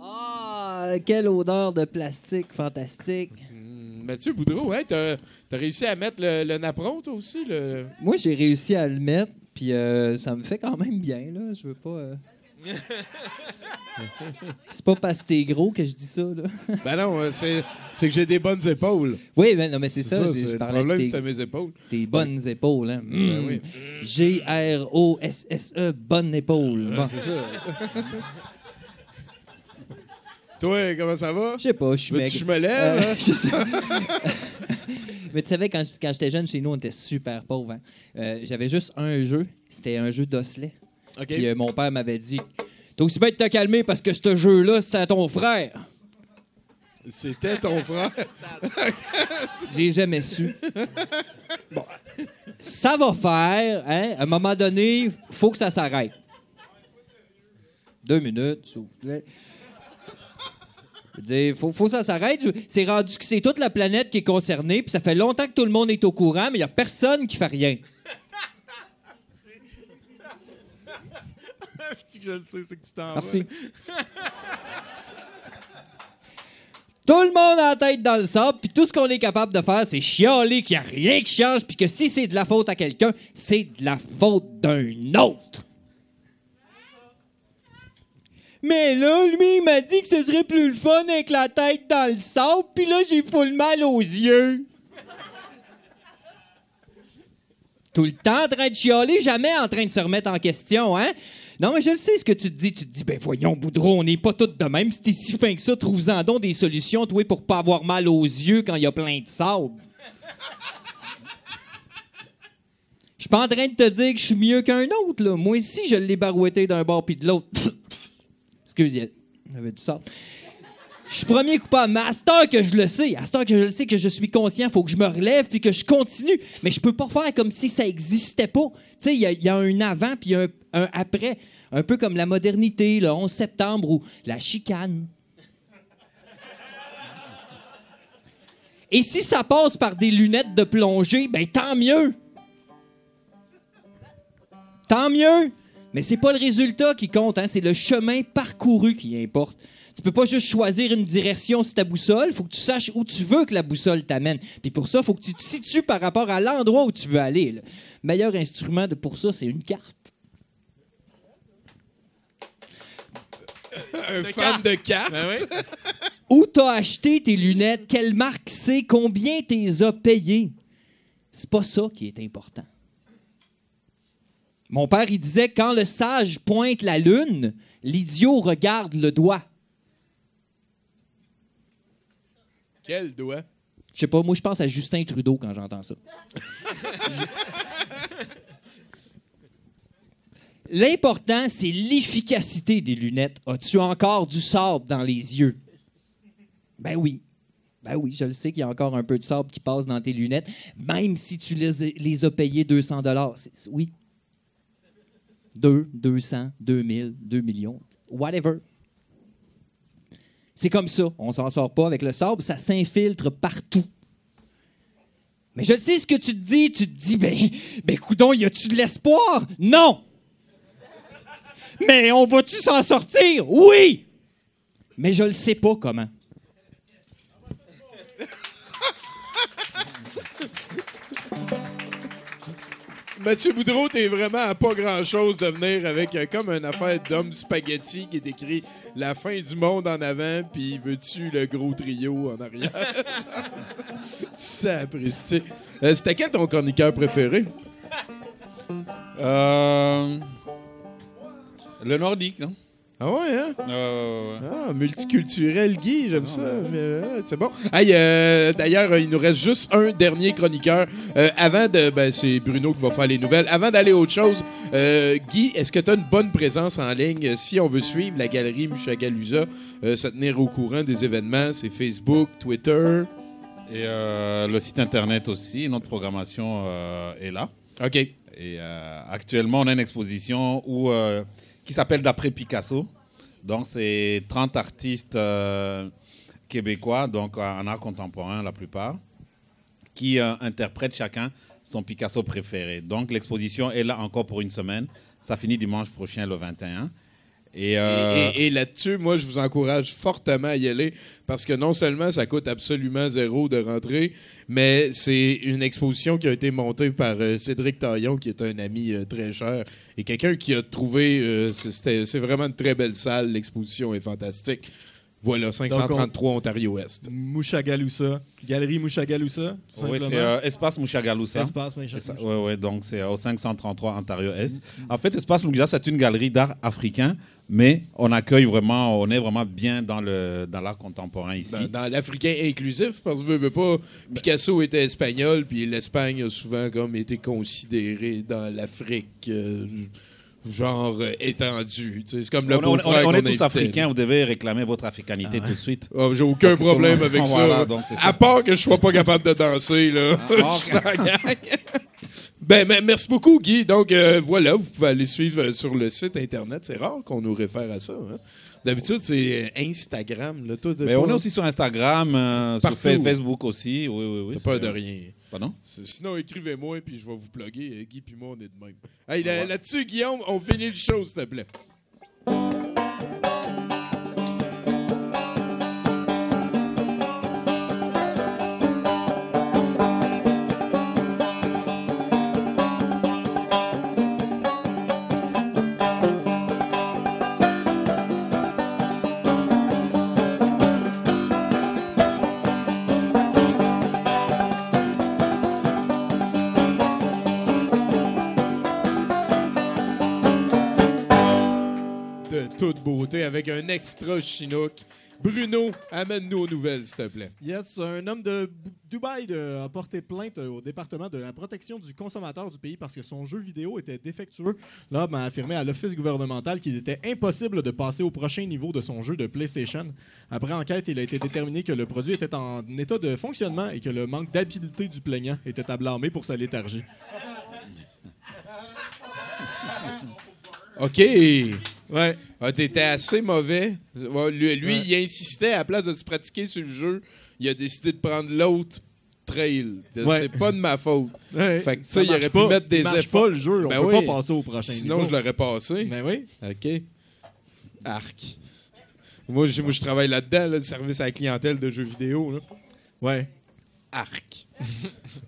Ah, quelle odeur de plastique fantastique. Mathieu Boudreau, hein, t'as as réussi à mettre le, le napperon, toi aussi? Le... Moi, j'ai réussi à le mettre, puis euh, ça me fait quand même bien, là. Je veux pas. euh, C'est pas parce que t'es gros que je dis ça, là. Ben non, euh, c'est c'est que j'ai des bonnes épaules. Oui, ben non, mais c'est ça. je- c'est je le parlais problème, c'était mes épaules. Tes bonnes épaules, hein. Ben Mm. oui. G-R-O-S-S-E, bonne épaule. Bon. c'est ça. Toi, comment ça va? Je sais pas, je suis maigre. que je me lève? Euh, sais- Mais tu savais, quand j'étais jeune, chez nous, on était super pauvres. hein. Euh, J'avais juste un jeu. C'était un jeu d'osselet. Puis euh, mon père m'avait dit T'as aussi bien de te calmer parce que ce jeu-là, c'est à ton frère. C'était ton frère. J'ai jamais su. Bon. Ça va faire, hein? À un moment donné, faut que ça s'arrête. Deux minutes, s'il vous plaît. Je veux dire, faut, faut que ça s'arrête. C'est rendu que c'est toute la planète qui est concernée, puis ça fait longtemps que tout le monde est au courant, mais il n'y a personne qui fait rien. C'est que je le sais, c'est que tu t'en vas. Merci. Tout le monde a la tête dans le sable, puis tout ce qu'on est capable de faire, c'est chialer qu'il n'y a rien qui change, puis que si c'est de la faute à quelqu'un, c'est de la faute d'un autre. Mais là, lui, il m'a dit que ce serait plus le fun avec la tête dans le sable, puis là, j'ai full mal aux yeux. Tout le temps en train de chialer, jamais en train de se remettre en question, hein? Non, mais je le sais ce que tu te dis. Tu te dis, ben voyons, Boudreau, on n'est pas tous de même. Si t'es si fin que ça, trouve-en donc des solutions, toi, pour pas avoir mal aux yeux quand il y a plein de sable. Je suis pas en train de te dire que je suis mieux qu'un autre, là. Moi aussi, je l'ai barouetté d'un bord puis de l'autre. Excuse, il y avait du sable. Je suis premier coupable, mais à cette heure que je le sais, à cette heure que je le sais, que je suis conscient, faut que je me relève puis que je continue. Mais je peux pas faire comme si ça existait pas. Tu sais, il y, a- un avant puis un, un après. Un peu comme la modernité, le 11 septembre ou la chicane. Et si ça passe par des lunettes de plongée, ben tant mieux. Tant mieux. Mais c'est pas le résultat qui compte, hein, c'est le chemin parcouru qui importe. Tu peux pas juste choisir une direction sur ta boussole, faut que tu saches où tu veux que la boussole t'amène. Puis pour ça, faut que tu te situes par rapport à l'endroit où tu veux aller. Le meilleur instrument de- pour ça, c'est une carte. Un fan de cartes. Ben Où t'as acheté tes lunettes, quelle marque c'est, combien t'es as payé? C'est pas ça qui est important. Mon père, il disait quand le sage pointe la lune, l'idiot regarde le doigt. Quel doigt? Je sais pas, moi je pense à Justin Trudeau quand j'entends ça. L'important, c'est l'efficacité des lunettes. As-tu encore du sable dans les yeux? Ben oui. Ben oui, je le sais qu'il y a encore un peu de sable qui passe dans tes lunettes, même si tu les, as- les as payés 200 dollars. Oui. 2, 200, 2000, 2 millions, whatever. C'est comme ça. On s'en sort pas avec le sable, ça s'infiltre partout. Mais je sais ce que tu te dis. Tu te dis, ben, ben, coudon, y a-tu de l'espoir? Non! Mais on va-tu s'en sortir? Oui! Mais je le sais pas comment. Mathieu Boudreau, t'es vraiment à pas grand-chose de venir avec euh, comme une affaire d'homme spaghetti qui est écrit « La fin du monde en avant, puis veux-tu le gros trio en arrière? » Sapristi. Euh, C'était quel ton chroniqueur préféré? Euh, le nordique, non? Ah ouais, hein? Euh, Ah, multiculturel, Guy, j'aime ça. Mais, euh, c'est bon. Hey, euh, D'ailleurs, il nous reste juste un dernier chroniqueur. Euh, avant de. Ben, c'est Bruno qui va faire les nouvelles. Avant d'aller à autre chose, euh, Guy, est-ce que tu as une bonne présence en ligne? Euh, Si on veut suivre la galerie Mushagalusa, se tenir au courant des événements, c'est Facebook, Twitter? Et le site internet aussi, notre programmation est là. OK. Et actuellement, on a une exposition où, qui s'appelle D'après Picasso. Donc, c'est 30 artistes euh, québécois, donc en art contemporain la plupart, qui euh, interprètent chacun son Picasso préféré. Donc, l'exposition est là encore pour une semaine. Ça finit dimanche prochain, le 21. Et, euh, Et, et- et là-dessus, moi, je vous encourage fortement à y aller parce que non seulement ça coûte absolument zéro de rentrer, mais c'est une exposition qui a été montée par euh, Cédric Taillon, qui est un ami euh, très cher et quelqu'un qui a trouvé. c'est vraiment une très belle salle. L'exposition est fantastique. Voilà, 533 Ontario-Ouest. Mouchagaloussa. Galerie Mouchagaloussa, tout Oui, c'est euh, Espace Mouchagaloussa. Espace Mouchagaloussa. Oui, oui, donc c'est au 533 Ontario-Est. En fait, Espace Mouchagaloussa, c'est une galerie d'art africain, mais on accueille vraiment, on est vraiment bien dans le dans l'art contemporain ici. Dans, dans l'africain inclusif, parce que veux, veux pas, Picasso était espagnol, puis l'Espagne a souvent comme été considérée dans l'Afrique euh, genre euh. Tu sais, C'est comme le on, on- est tous africains, vous devez réclamer votre africanité tout de suite. Ah, J'ai aucun tout problème avec ça. Voilà, donc À part que je sois pas capable de danser, là. Ah. Ben, ben, merci beaucoup, Guy. Donc, euh, voilà, vous pouvez aller suivre euh, sur le site Internet. C'est rare qu'on nous réfère à ça. hein. D'habitude, c'est Instagram. Là. Mais pas- on est aussi sur Instagram, euh, sur Facebook aussi. Oui, oui, oui. T'as peur de rien. Pardon? Sinon, écrivez-moi puis je vais vous plugger. Guy puis moi, on est de même. Hey, là- là-dessus, Guillaume, on finit le show, s'il te plaît. Extra chinook. Bruno, amène-nous aux nouvelles, s'il te plaît. Yes, un homme de B- Dubaï de- a porté plainte au département de la protection du consommateur du pays parce que son jeu vidéo était défectueux. L'homme a affirmé à l'office gouvernemental qu'il était impossible de passer au prochain niveau de son jeu de PlayStation. Après enquête, il a été déterminé que le produit était en état de fonctionnement et que le manque d'habileté du plaignant était à blâmer pour sa léthargie. OK. Ouais. Ah, T'étais assez mauvais. Lui, lui, Ouais. il insistait, à la place de se pratiquer sur le jeu, il a décidé de prendre l'autre trail. C'est Ouais. c'est pas de ma faute. Ouais, Fait que, tu sais, il aurait pas. pu mettre des efforts. pas, le jeu. On Ben peut oui. pas passer au prochain Sinon, niveau. je l'aurais passé. Ben oui. OK. Arc. Moi, je, moi, je travaille là-dedans, là, le service à la clientèle de jeux vidéo. Là. Ouais. Arc.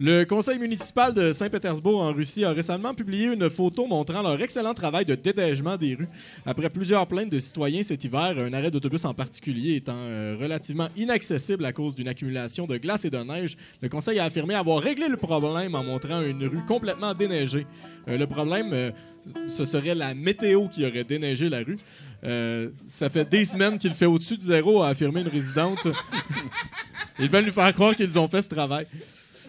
Le conseil municipal de Saint-Pétersbourg en Russie a récemment publié une photo montrant leur excellent travail de déneigement des rues. Après plusieurs plaintes de citoyens cet hiver, un arrêt d'autobus en particulier étant euh, relativement inaccessible à cause d'une accumulation de glace et de neige, le conseil a affirmé avoir réglé le problème en montrant une rue complètement déneigée. Euh, le problème, euh, ce serait la météo qui aurait déneigé la rue. Ça fait des semaines qu'il fait au-dessus de zéro, a affirmé une résidente. Ils veulent nous faire croire qu'ils ont fait ce travail.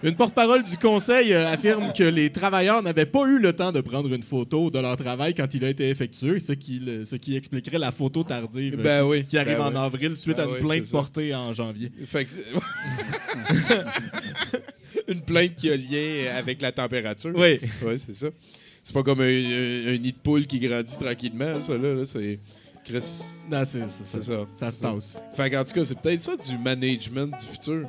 Une porte-parole du conseil euh, affirme que les travailleurs n'avaient pas eu le temps de prendre une photo de leur travail quand il a été effectué, ce qui, le- ce qui expliquerait la photo tardive euh, Ben qui, oui, qui arrive ben en oui. avril suite Ben à une oui, plainte portée en janvier. Fait que c'est- Une plainte qui a lien avec la température. Oui. Oui, c'est ça. C'est pas comme un, un- un nid de poule qui grandit tranquillement, ça, là. là, c'est. Chris. Non, c'est c'est ça. ça. Ça se passe. Fait qu'en tout cas, c'est peut-être ça du management du futur.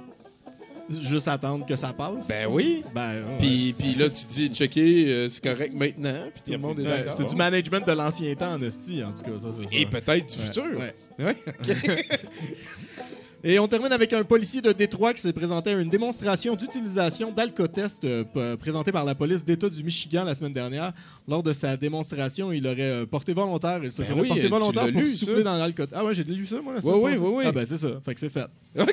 Juste attendre que ça passe? Ben oui. Ben, ouais. Puis, puis là, tu dis, checker, euh, c'est correct maintenant, puis tout le monde est Ouais, d'accord. c'est du management de l'ancien temps en esti, en tout cas. Ça. Et peut-être du futur. ouais. Ok. Et on termine avec un policier de Détroit qui s'est présenté à une démonstration d'utilisation d'alcotest euh, présentée par la police d'État du Michigan la semaine dernière. Lors de sa démonstration, il aurait euh, porté volontaire. Il se Ben serait oui, porté volontaire pour lu, souffler ça. dans l'alcotest. Ah ouais, j'ai lu ça, moi, la semaine ouais, passée. ouais, ouais. Ah ben c'est ça. Fait que c'est fait.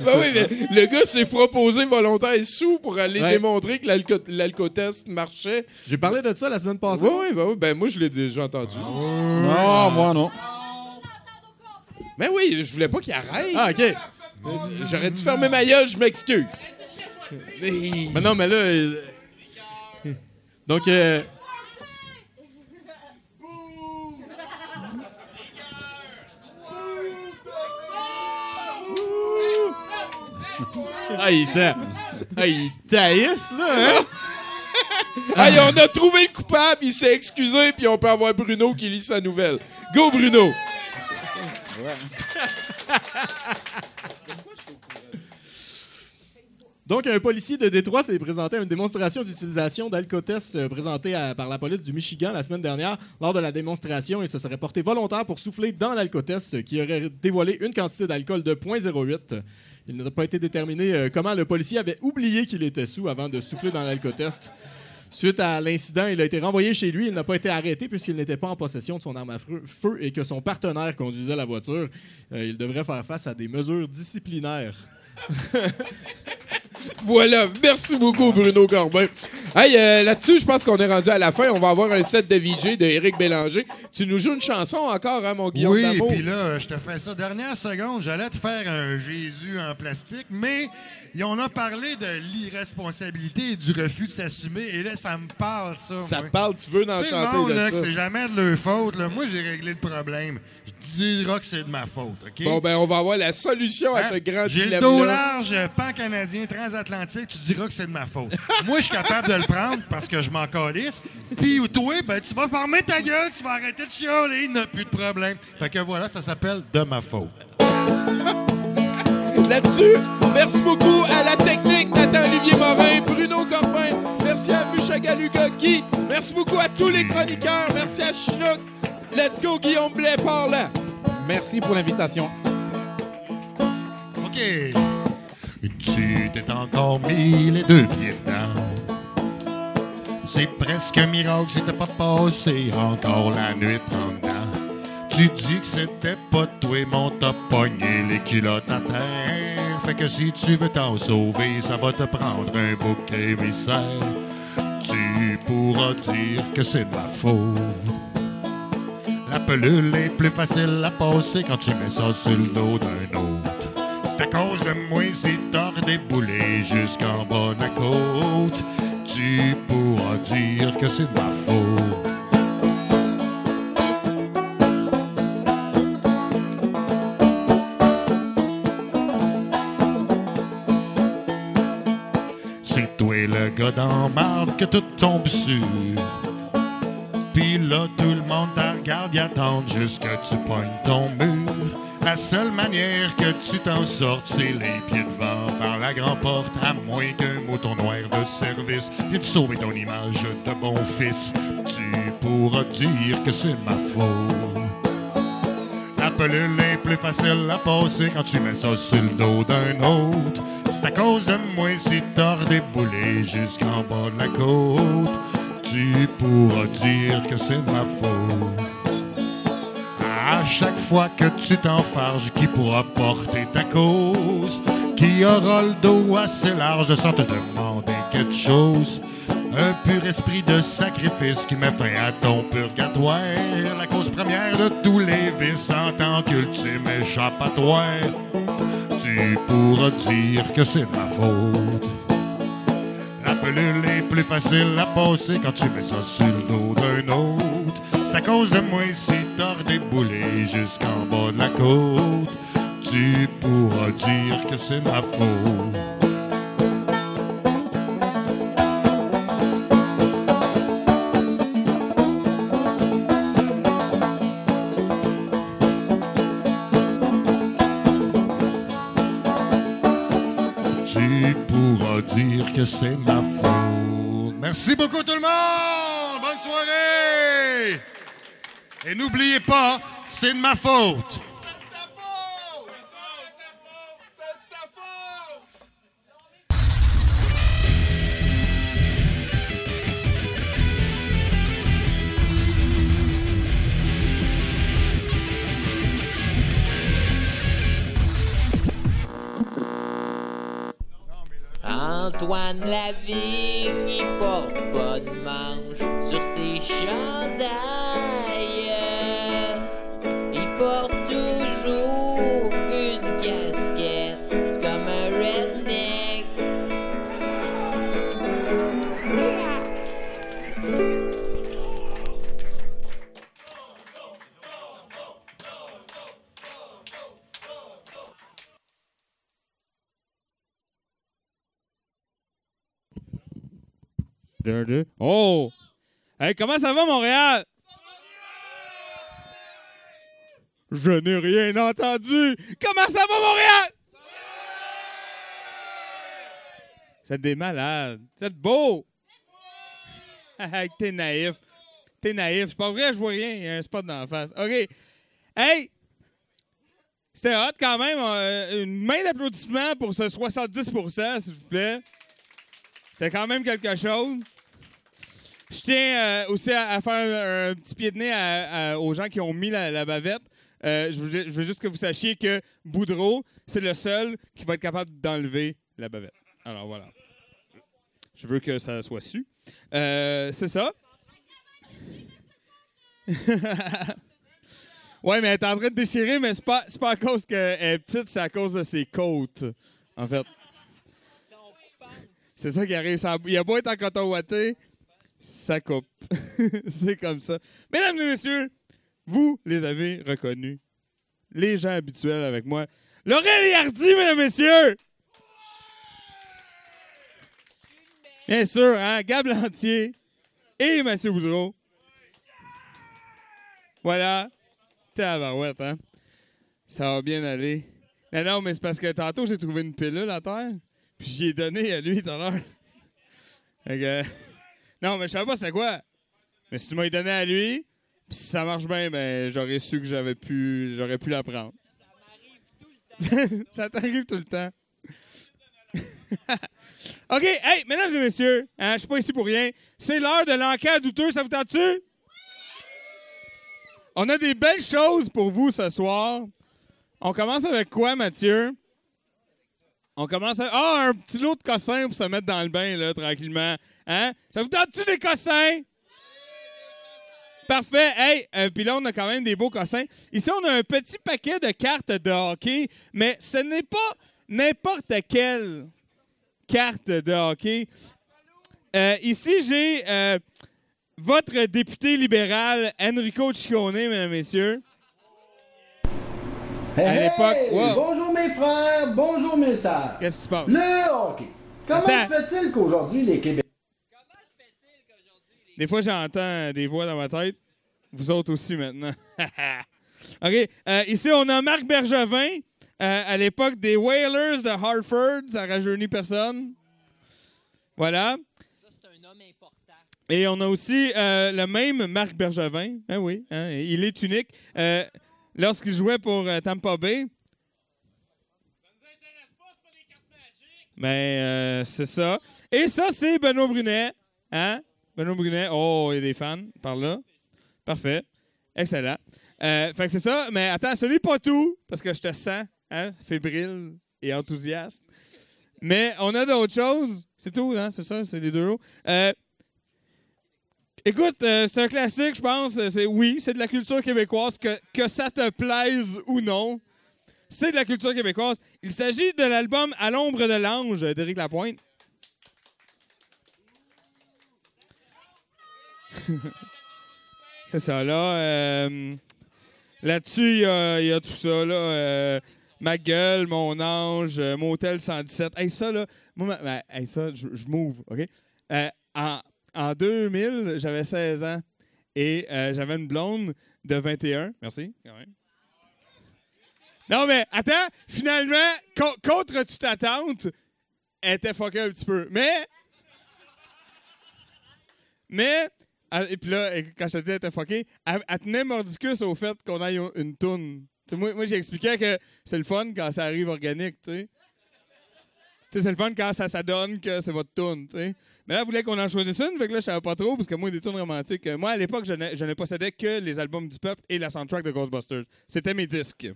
Ben oui, mais le gars s'est proposé volontaire sous pour aller Ouais. démontrer que l'alco- l'alcotest marchait. J'ai parlé de ça la semaine passée. Oui, oui, ben oui. Ben moi, je l'ai déjà entendu. Non, moi non. Mais oui, je voulais pas qu'il arrête. Ah, OK. J'aurais dû fermer ma gueule, je m'excuse. Mais non, mais là. euh, Donc, euh, Ah, il t'a. Ah, il là, hein? Hey, on a trouvé le coupable, il s'est excusé, puis on peut avoir Bruno qui lit sa nouvelle. Go, Bruno! Donc, un policier de Détroit s'est présenté à une démonstration d'utilisation d'alcotest euh, présentée à- par la police du Michigan la semaine dernière. Lors de la démonstration, il se serait porté volontaire pour souffler dans l'alcotest, qui aurait dévoilé une quantité d'alcool de 0.08. Il n'a pas été déterminé euh, comment le policier avait oublié qu'il était sous avant de souffler dans l'alcotest. Suite à l'incident, il a été renvoyé chez lui. Il n'a pas été arrêté puisqu'il n'était pas en possession de son arme à feu et que son partenaire conduisait la voiture. Euh, il devrait faire face à des mesures disciplinaires. Voilà, merci beaucoup Bruno Corbin. Hey, euh, là-dessus, je pense qu'on est rendu à la fin. On va avoir un set de VJ de Éric Bélanger. Tu nous joues une chanson encore, hein, mon Guillaume Oui, puis là, je te fais ça. Dernière seconde, j'allais te faire un Jésus en plastique, mais et on a parlé de l'irresponsabilité et du refus de s'assumer, et là, ça me parle, ça. Ça moi. te parle, tu veux sais, le monde, de là, ça. que c'est jamais de leur faute. Là. Moi, j'ai réglé le problème. Je dirai que c'est de ma faute, OK? Bon, ben, on va avoir la solution à Hein? ce grand J'ai le dos large, pan-canadien, transatlantique, tu diras que c'est de ma faute. Moi, je suis capable de le prendre parce que je m'en calisse. Puis toi, ben, tu vas fermer ta gueule, tu vas arrêter de chialer, il n'y a plus de problème. Fait que voilà, ça s'appelle de ma faute. Là-dessus, merci beaucoup à la technique Nathan Olivier Morin, Bruno Corbin, merci à Mushagaluga Guy, merci beaucoup à tous les chroniqueurs, merci à Chinook. Let's go Guillaume Blais par là. Merci pour l'invitation. OK. Tu t'es encore mis les deux pieds dedans. C'est presque un miracle si t'as pas passé encore la nuit en dedans. Tu dis que c'était pas toi, mon t'as pogné les culottes à terre. Fait que si tu veux t'en sauver, ça va te prendre un bouc émissaire. Tu pourras dire que c'est de ma faute. La pelule est plus facile à passer quand tu mets ça sur le dos d'un autre. C'est à cause de moi si t'as redéboulé jusqu'en bas de la côte. Tu pourras dire que c'est de ma faute. Gars dans marde que tout tombe sur. Puis là, tout le monde te regarde attend jusqu'à tu pognes ton mur. La seule manière que tu t'en sortes, c'est les pieds devant par la grande porte, à moins qu'un mouton noir de service vienne sauver ton image de bon fils. Tu pourras dire que c'est ma faute. Pelule est plus facile à passer quand tu mets ça sur le dos d'un autre. C'est à cause de moi si t'as redéboulé jusqu'en bas de la côte. Tu pourras dire que c'est ma faute. À chaque fois que tu t'enfarges, qui pourra porter ta cause? Qui aura le dos assez large sans te demander quelque chose? Un pur esprit de sacrifice qui met fin à ton purgatoire. La cause première de tous les vices en tant qu'ultime échappatoire. Tu pourras dire que c'est ma faute. La pelule est plus facile à passer quand tu mets ça sur le dos d'un autre. C'est à cause de moi si t'as redéboulé jusqu'en bas de la côte. Tu pourras dire que c'est ma faute. Que c'est ma faute. Merci beaucoup tout le monde. Bonne soirée. Et n'oubliez pas, c'est de ma faute. Antoine Lavigne, il porte pas de manche sur ses chandails. Oh! Hey, comment ça va, Montréal? Je n'ai rien entendu. Comment ça va, Montréal? C'est des malades. C'est beau. T'es naïf. T'es naïf. C'est pas vrai, je vois rien. Il y a un spot la face. OK. Hey! C'était hot quand même. Euh, une main d'applaudissement pour ce 70% s'il vous plaît. C'est quand même quelque chose. Je tiens euh, aussi à, à faire un, un petit pied de nez à- à- aux gens qui ont mis la, la bavette. Euh, je, veux, je veux juste que vous sachiez que Boudreau, c'est le seul qui va être capable d'enlever la bavette. Alors voilà. Je veux que ça soit su. Euh, c'est ça? ouais, mais elle est en train de déchirer, mais c'est pas, pas à cause qu'elle est petite, c'est à cause de ses côtes, en fait. C'est ça qui arrive. Il a beau être en coton ouaté, ça coupe. c'est comme ça. Mesdames et messieurs, vous les avez reconnus. Les gens habituels avec moi. Laurel et mesdames et messieurs! Bien sûr, hein? Gab Lantier et Mathieu Boudreau. Voilà. Tabarouette, hein? Ça va bien aller. Non, non, mais c'est parce que tantôt, j'ai trouvé une pilule à terre, puis j'y ai donné à lui tout à l'heure. Non, mais je savais pas c'était quoi. Mais si tu m'as donné à lui, puis si ça marche bien, ben j'aurais su que j'avais pu j'aurais pu la prendre. ça t'arrive tout le temps. OK, hey, mesdames et messieurs, hein, je suis pas ici pour rien. C'est l'heure de l'enquête douteux, ça vous tente-tu? On a des belles choses pour vous ce soir. On commence avec quoi, Mathieu? On commence avec... Ah, un petit lot de cossins pour se mettre dans le bain, là, tranquillement. Hein? Ça vous tente-tu des cossins? Parfait. Hey, euh, puis là, on a quand même des beaux cossins. Ici, on a un petit paquet de cartes de hockey, mais ce n'est pas n'importe quelle carte de hockey. Euh, ici, j'ai euh, votre député libéral, Enrico Ciccone, mesdames et messieurs. À l'époque. Hey, Wow. Bonjour mes frères, bonjour mes sœurs. Qu'est-ce qui se passe? Le hockey. Comment Attends. se fait-il qu'aujourd'hui les Québécois... Des fois, j'entends des voix dans ma tête. Vous autres aussi maintenant. OK. Euh, ici, on a Marc Bergevin. euh, à l'époque des Whalers de Hartford. Ça rajeunit personne. Voilà. Et on a aussi euh, le même Marc Bergevin. Ah oui, hein, il est unique. Lorsqu'il jouait pour euh, Tampa Bay. Mais euh, c'est ça. Et ça, c'est Benoît Brunet. Hein? Benoît Brunet. Oh, il y a des fans par là. Parfait. Excellent. Euh, fait que c'est ça. Mais attends, ce n'est pas tout, parce que je te sens hein, fébrile et enthousiaste. Mais on a d'autres choses. C'est tout, hein? C'est ça, c'est les deux lots. Euh, écoute, euh, c'est un classique, je pense. C'est, oui, c'est de la culture québécoise, que, que ça te plaise ou non. C'est de la culture québécoise. Il s'agit de l'album À l'ombre de l'ange d'Éric Lapointe. c'est ça, là. euh, là-dessus, il y y a tout ça, là. euh, ma gueule, mon ange, euh, Motel 117. Hey, ça, là, moi, ma- hey, ça, je, je m'ouvre, OK? Euh, en, en 2000, j'avais 16 ans et euh, j'avais une blonde de 21. Merci, quand même. Non, mais attends, finalement, co- contre toute attente, elle était fuckée un petit peu. Mais. Mais. Et puis là, quand je te dis elle était fuckée, elle, tenait mordicus au fait qu'on aille une toune. Moi, moi j'expliquais que c'est le fun quand ça arrive organique, tu sais. C'est le fun quand ça, ça donne que c'est votre tune, tu sais. Mais là, elle voulait qu'on en choisisse une, fait que là, je savais pas trop, parce que moi, des tunes romantiques, euh, moi, à l'époque, je je ne possédais que les albums du peuple et la soundtrack de Ghostbusters. C'était mes disques.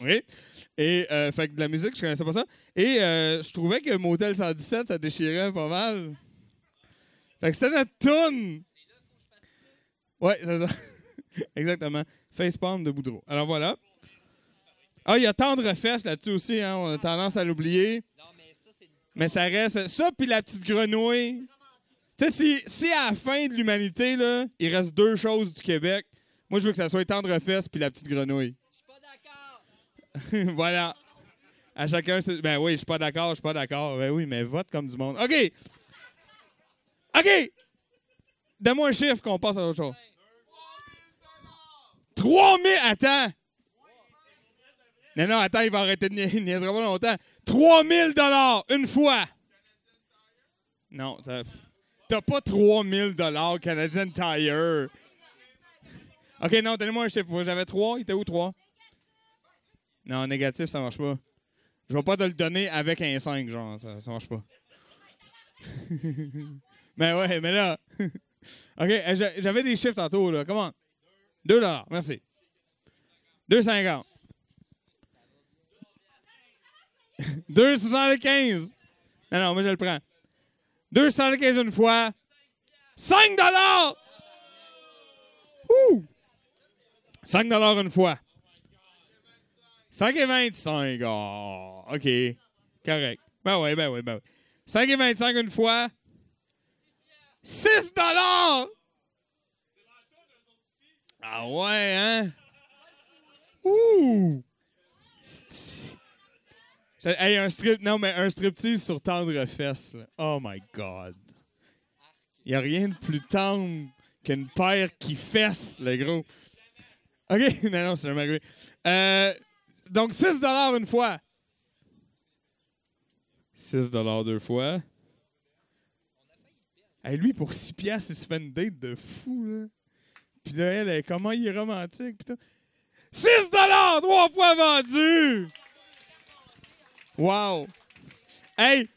Oui. Et, euh, fait que de la musique, je connaissais pas ça. Et euh, je trouvais que Motel 117, ça déchirait pas mal. Fait que c'était notre tune. Ouais, c'est ça. Exactement. Facepalm de Boudreau. Alors voilà. Ah, il y a Tendre Fesse là-dessus aussi, hein. On a tendance à l'oublier. Mais ça reste. Ça, puis la petite grenouille. Tu sais, si, si à la fin de l'humanité, là, il reste deux choses du Québec, moi, je veux que ça soit Tendre Fesse puis la petite grenouille. voilà. À chacun, c'est- ben oui, je suis pas d'accord, je suis pas d'accord. Ben oui, mais vote comme du monde. OK. OK. Donne-moi un chiffre qu'on passe à l'autre chose. 3000. Attends. Non, non, attends, il va arrêter de niaiser, il niaisera pas longtemps. 3000 dollars une fois. Non, t'as pas 3000 dollars Canadian Tire. OK, non, donnez-moi un chiffre. J'avais 3. Il était où 3? Non, négatif, ça marche pas. Je vais pas te le donner avec un 5, genre. Ça, ça marche pas. mais ouais, mais là. OK, euh, j'a- j'avais des chiffres tantôt, là. Comment? 2 dollars, merci. 2,50. 2,75. Non, non, moi je le prends. 2,75 une fois. 5 dollars! Ouh! 5 dollars une fois. 5 et 25. Oh, OK. Correct. Ben oui, ben oui, ben oui. 5 et 25 une fois. 6 dollars! Ah ouais, hein? Ouh! Hey, un strip... Non, mais un striptease sur tendre fesse. là. Oh my God. Il a rien de plus tendre qu'une paire qui fesse, le gros. OK? non, non, c'est jamais arrivé. Euh, donc, 6 une fois. 6 deux fois. Hey, lui, pour 6 piastres, il se fait une date de fou, là. Puis là, elle, comment il est romantique, putain. 6 trois fois vendu! Wow! Hey!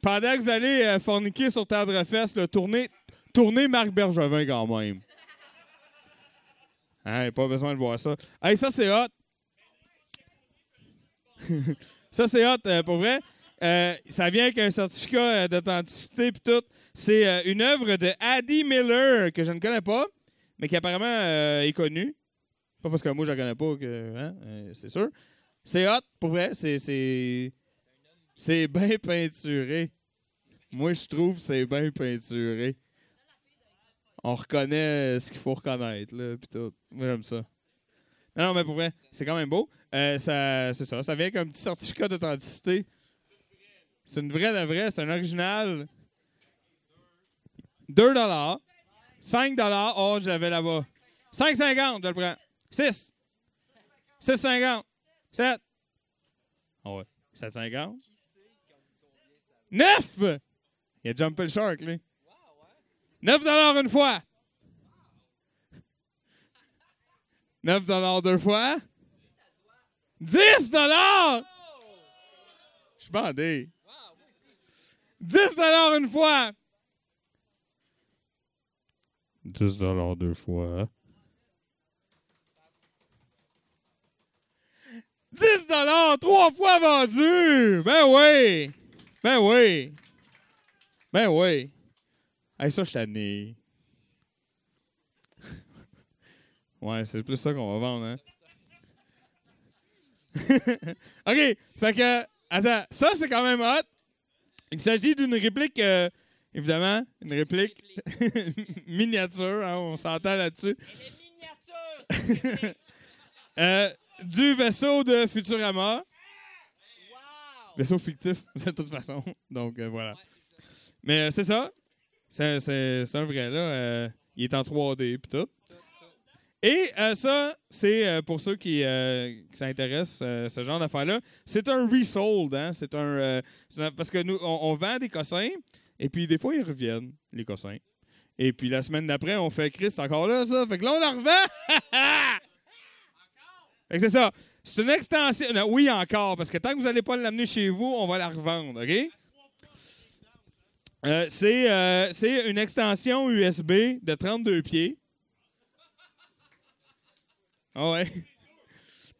Pendant que vous allez euh, forniquer sur Tendrefest, là, tournez, tournez Marc Bergevin quand même. Hein, pas besoin de voir ça. Hey, ça, c'est hot. ça, c'est hot, euh, pour vrai. Euh, ça vient avec un certificat d'authenticité puis tout. C'est une œuvre de Addie Miller que je ne connais pas, mais qui apparemment est connue. Pas parce que moi, je la connais pas, que, hein, c'est sûr. C'est hot, pour vrai. C'est, c'est, c'est bien peinturé. Moi, je trouve que c'est bien peinturé. On reconnaît ce qu'il faut reconnaître, là, pis tout. Moi, j'aime ça. Non, non, mais pour vrai, c'est quand même beau. Euh, ça, c'est ça. Ça vient avec un petit certificat d'authenticité. C'est une vraie, la vraie. C'est un original. 2 5 Oh, je l'avais là-bas. 5,50, je le prends. 6. 6,50. 7. Ah ouais. 7,50. 9! Il a jumpé le shark, lui. 9 une fois. 9 deux fois. 10 Je suis bandé. 10 une fois. 10 deux fois. 10 trois fois vendu! Ben oui! Ben oui! Ben oui! Hey, ça, je tanné. ouais, c'est plus ça qu'on va vendre, hein? OK, fait que... Attends, ça, c'est quand même hot. Il s'agit d'une réplique... euh, évidemment, une réplique miniature, hein, on s'entend là-dessus. Euh, du vaisseau de Futurama. Vaisseau fictif, de toute façon. Donc, euh, voilà. Mais euh, c'est ça. C'est, c'est- c'est un vrai, là. Euh, il est en 3D, puis tout. Et euh, ça, c'est euh, pour ceux qui, euh, qui s'intéressent euh, ce genre d'affaires-là. C'est un resold, hein. C'est un, euh, c'est un- parce que nous, on, on vend des cossins, et puis des fois ils reviennent les cossins. Et puis la semaine d'après, on fait Chris, encore là ça. Fait que là on la revend. c'est ça. C'est une extension. oui encore, parce que tant que vous n'allez pas l'amener chez vous, on va la revendre, ok? Euh, c'est, euh, c'est une extension USB de 32 pieds. Ah ouais.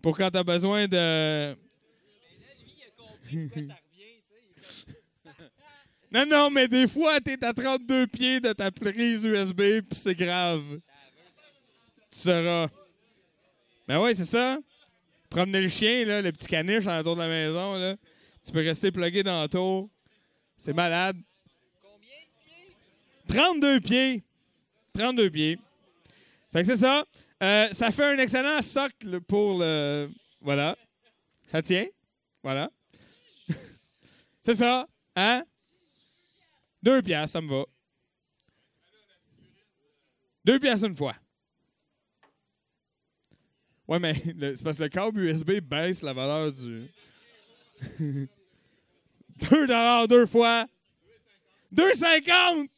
Pour quand t'as besoin de. non, non, mais des fois, t'es à 32 pieds de ta prise USB, puis c'est grave. Tu sauras. Ben ouais, c'est ça. Promener le chien, le petit caniche en tour de la maison. Tu peux rester plugué dans le tour. C'est malade. 32 pieds. 32 pieds. Fait que c'est ça. Euh, ça fait un excellent socle pour le. Voilà. Ça tient. Voilà. c'est ça. Hein? Deux piastres, ça me va. Deux piastres une fois. Ouais, mais c'est parce que le câble USB baisse la valeur du. 2 dollars deux fois. 2,50!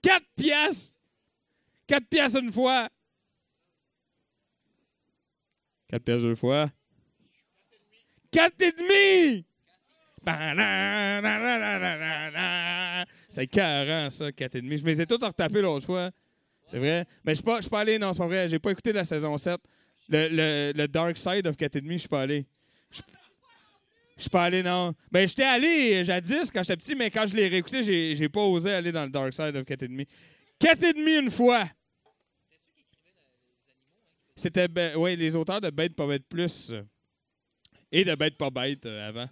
4 piastres! 4 piastres une fois. 4 piastres deux fois. 4 et demi! C'est carrant, ça, 4 et. Je me les ai tous retapés l'autre fois. C'est vrai. Mais je je suis pas allé, non, c'est pas vrai. J'ai pas écouté la saison 7. Le, le, Dark Side of 4 et demi, je suis pas allé. Je suis pas allé, non. Ben, j'étais allé jadis quand j'étais petit, mais quand je l'ai réécouté, j'ai, j'ai pas osé aller dans le Dark Side of 4 et demi. 4 et demi une fois. C'était, ben, ouais, les auteurs de Bête pas bête plus. euh, Et de Bête pas bête euh, avant.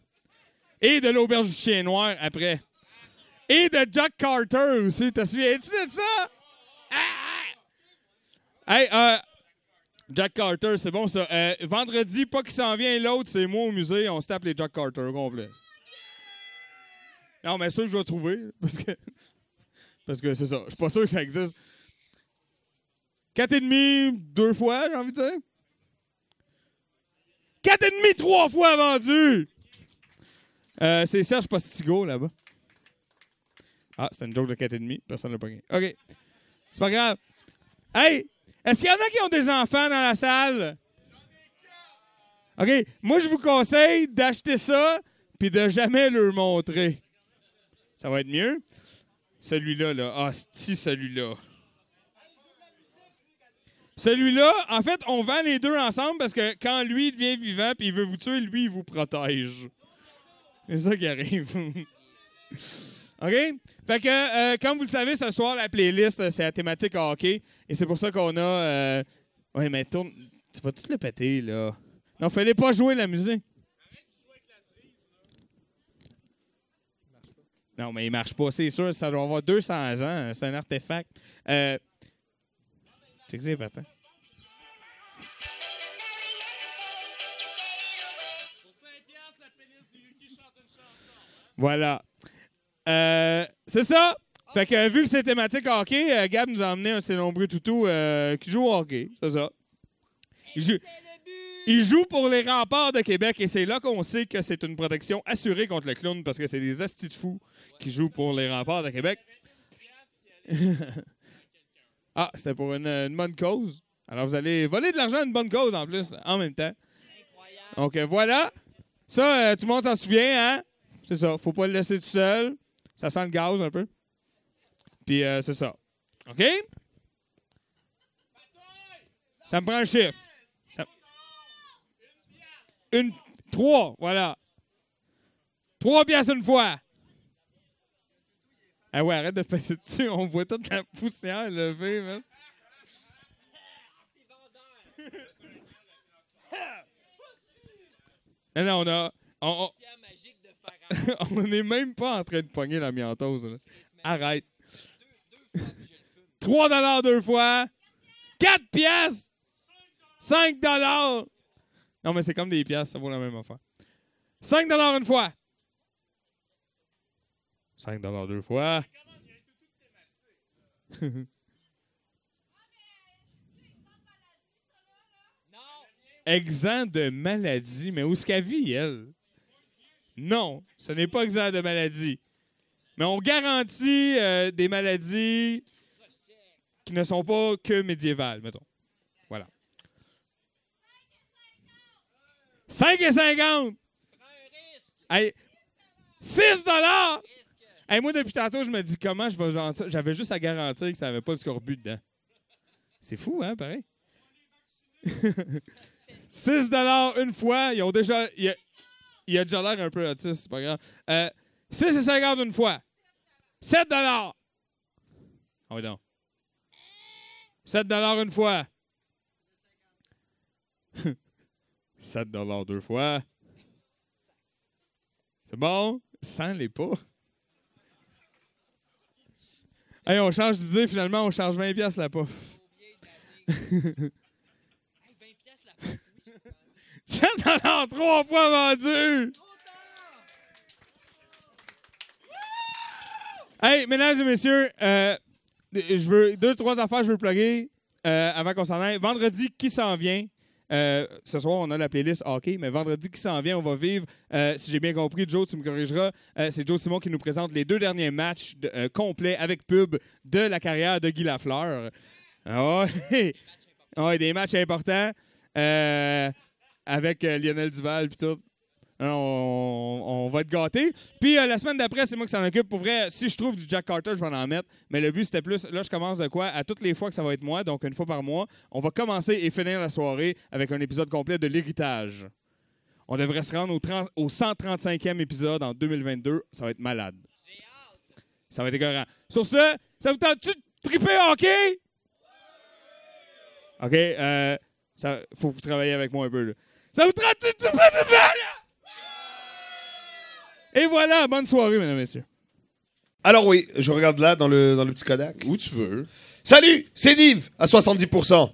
Et de l'Auberge du Chien Noir après. Et de Jack Carter aussi. T'as suivi? tu de ça? Ah! Hey, euh, Jack Carter, c'est bon ça. Euh, vendredi, pas qui s'en vient, l'autre, c'est moi au musée. On se tape les Jack Carter complet. Non, mais ça, je vais trouver. Parce que, parce que c'est ça. Je suis pas sûr que ça existe. Quatre et demi, deux fois, j'ai envie de dire. Quatre et demi, trois fois vendu. Euh, c'est Serge Postigo, là-bas. Ah, c'était une joke de quatre et demi. Personne n'a pas gagné. OK. C'est pas grave. Hey, est-ce qu'il y en a qui ont des enfants dans la salle? OK. Moi, je vous conseille d'acheter ça puis de jamais leur montrer. Ça va être mieux? Celui-là, là. Ah, c'est celui-là. Celui-là, en fait, on vend les deux ensemble parce que quand lui devient vivant puis il veut vous tuer, lui, il vous protège. C'est ça qui arrive. OK? Fait que, euh, comme vous le savez, ce soir, la playlist, euh, c'est la thématique hockey. Et c'est pour ça qu'on a. euh, Ouais, mais tourne. Tu vas tout le péter, là. Non, fallait pas jouer la musique. Non, mais il marche pas, c'est sûr. Ça doit avoir 200 ans. C'est un artefact. Euh. Check ça, attends. Voilà. Euh, c'est ça. Fait que vu que c'est thématique hockey, euh, Gab nous a emmené un de ses nombreux toutous euh, qui joue au hockey. C'est ça. Il joue, il joue pour les remparts de Québec et c'est là qu'on sait que c'est une protection assurée contre le clown parce que c'est des astis de fous qui jouent pour les remparts de Québec. ah, c'était pour une, une bonne cause. Alors vous allez voler de l'argent à une bonne cause en plus, en même temps. Donc voilà. Ça, euh, tout le monde s'en souvient, hein? C'est ça. Faut pas le laisser tout seul. Ça sent le gaz un peu. Puis euh, c'est ça. OK? Ça me prend un chiffre. Ça- Une. Trois, voilà. Trois pièces une fois. Ah ouais, arrête de passer dessus. On voit toute la poussière levée, man. Non, non, on a. On- on n'est même pas en train de pogner la miantose. Arrête. 3 dollars deux fois. 4 pièces. 5 dollars. Non, mais c'est comme des pièces, ça vaut la même affaire. 5 dollars une fois. 5 dollars deux fois. exempt de maladie. Mais où est-ce qu'elle vit, elle? Non, ce n'est pas exempt de maladie. Mais on garantit euh, des maladies qui ne sont pas que médiévales, mettons. Voilà. 5 et 50! Hey, 6 dollars! Hey, moi, depuis tantôt, je me dis comment je vais ça. J'avais juste à garantir que ça n'avait pas de scorbut dedans. C'est fou, hein, pareil? 6 une fois. Ils ont déjà. Il a déjà l'air un peu autiste, c'est pas grave. Euh, 6,50 une fois. 7 Ah oui, donc. 7 une fois. 7 deux fois. C'est bon? 100 les pas? Hey, on change d'idée, finalement, on charge 20 pièces la pof. 7 trois fois vendu! Hey, mesdames et messieurs, euh, je veux deux, trois affaires je veux plugger euh, avant qu'on s'en aille. Vendredi, qui s'en vient? Euh, ce soir, on a la playlist hockey, mais vendredi qui s'en vient, on va vivre, si j'ai bien compris, Joe, tu me corrigeras, c'est Joe Simon qui nous présente les deux derniers matchs complets avec pub de la carrière de Guy Lafleur. Ah ouais. Ah ouais, des matchs importants avec euh, Lionel Duval puis tout. Hein, On, va être gâtés. Puis euh, la semaine d'après, c'est moi qui s'en occupe. Pour vrai, si je trouve du Jack Carter, je vais en mettre. Mais le but, c'était plus. Là, je commence de quoi? À toutes les fois que ça va être moi, donc une fois par mois, on va commencer et finir la soirée avec un épisode complet de l'héritage. On devrait se rendre au, 30 au 135e épisode en 2022. Ça va être malade. Ça va être écœurant. Sur ce, ça vous tente-tu de triper hockey? OK, euh, ça, faut que vous travailliez avec moi un peu. Là. Ça vous triper hockey? Et voilà, bonne soirée, mesdames et messieurs. Alors oui, je regarde là dans le, dans le petit Kodak. Où tu veux. Salut, c'est Div à 70%.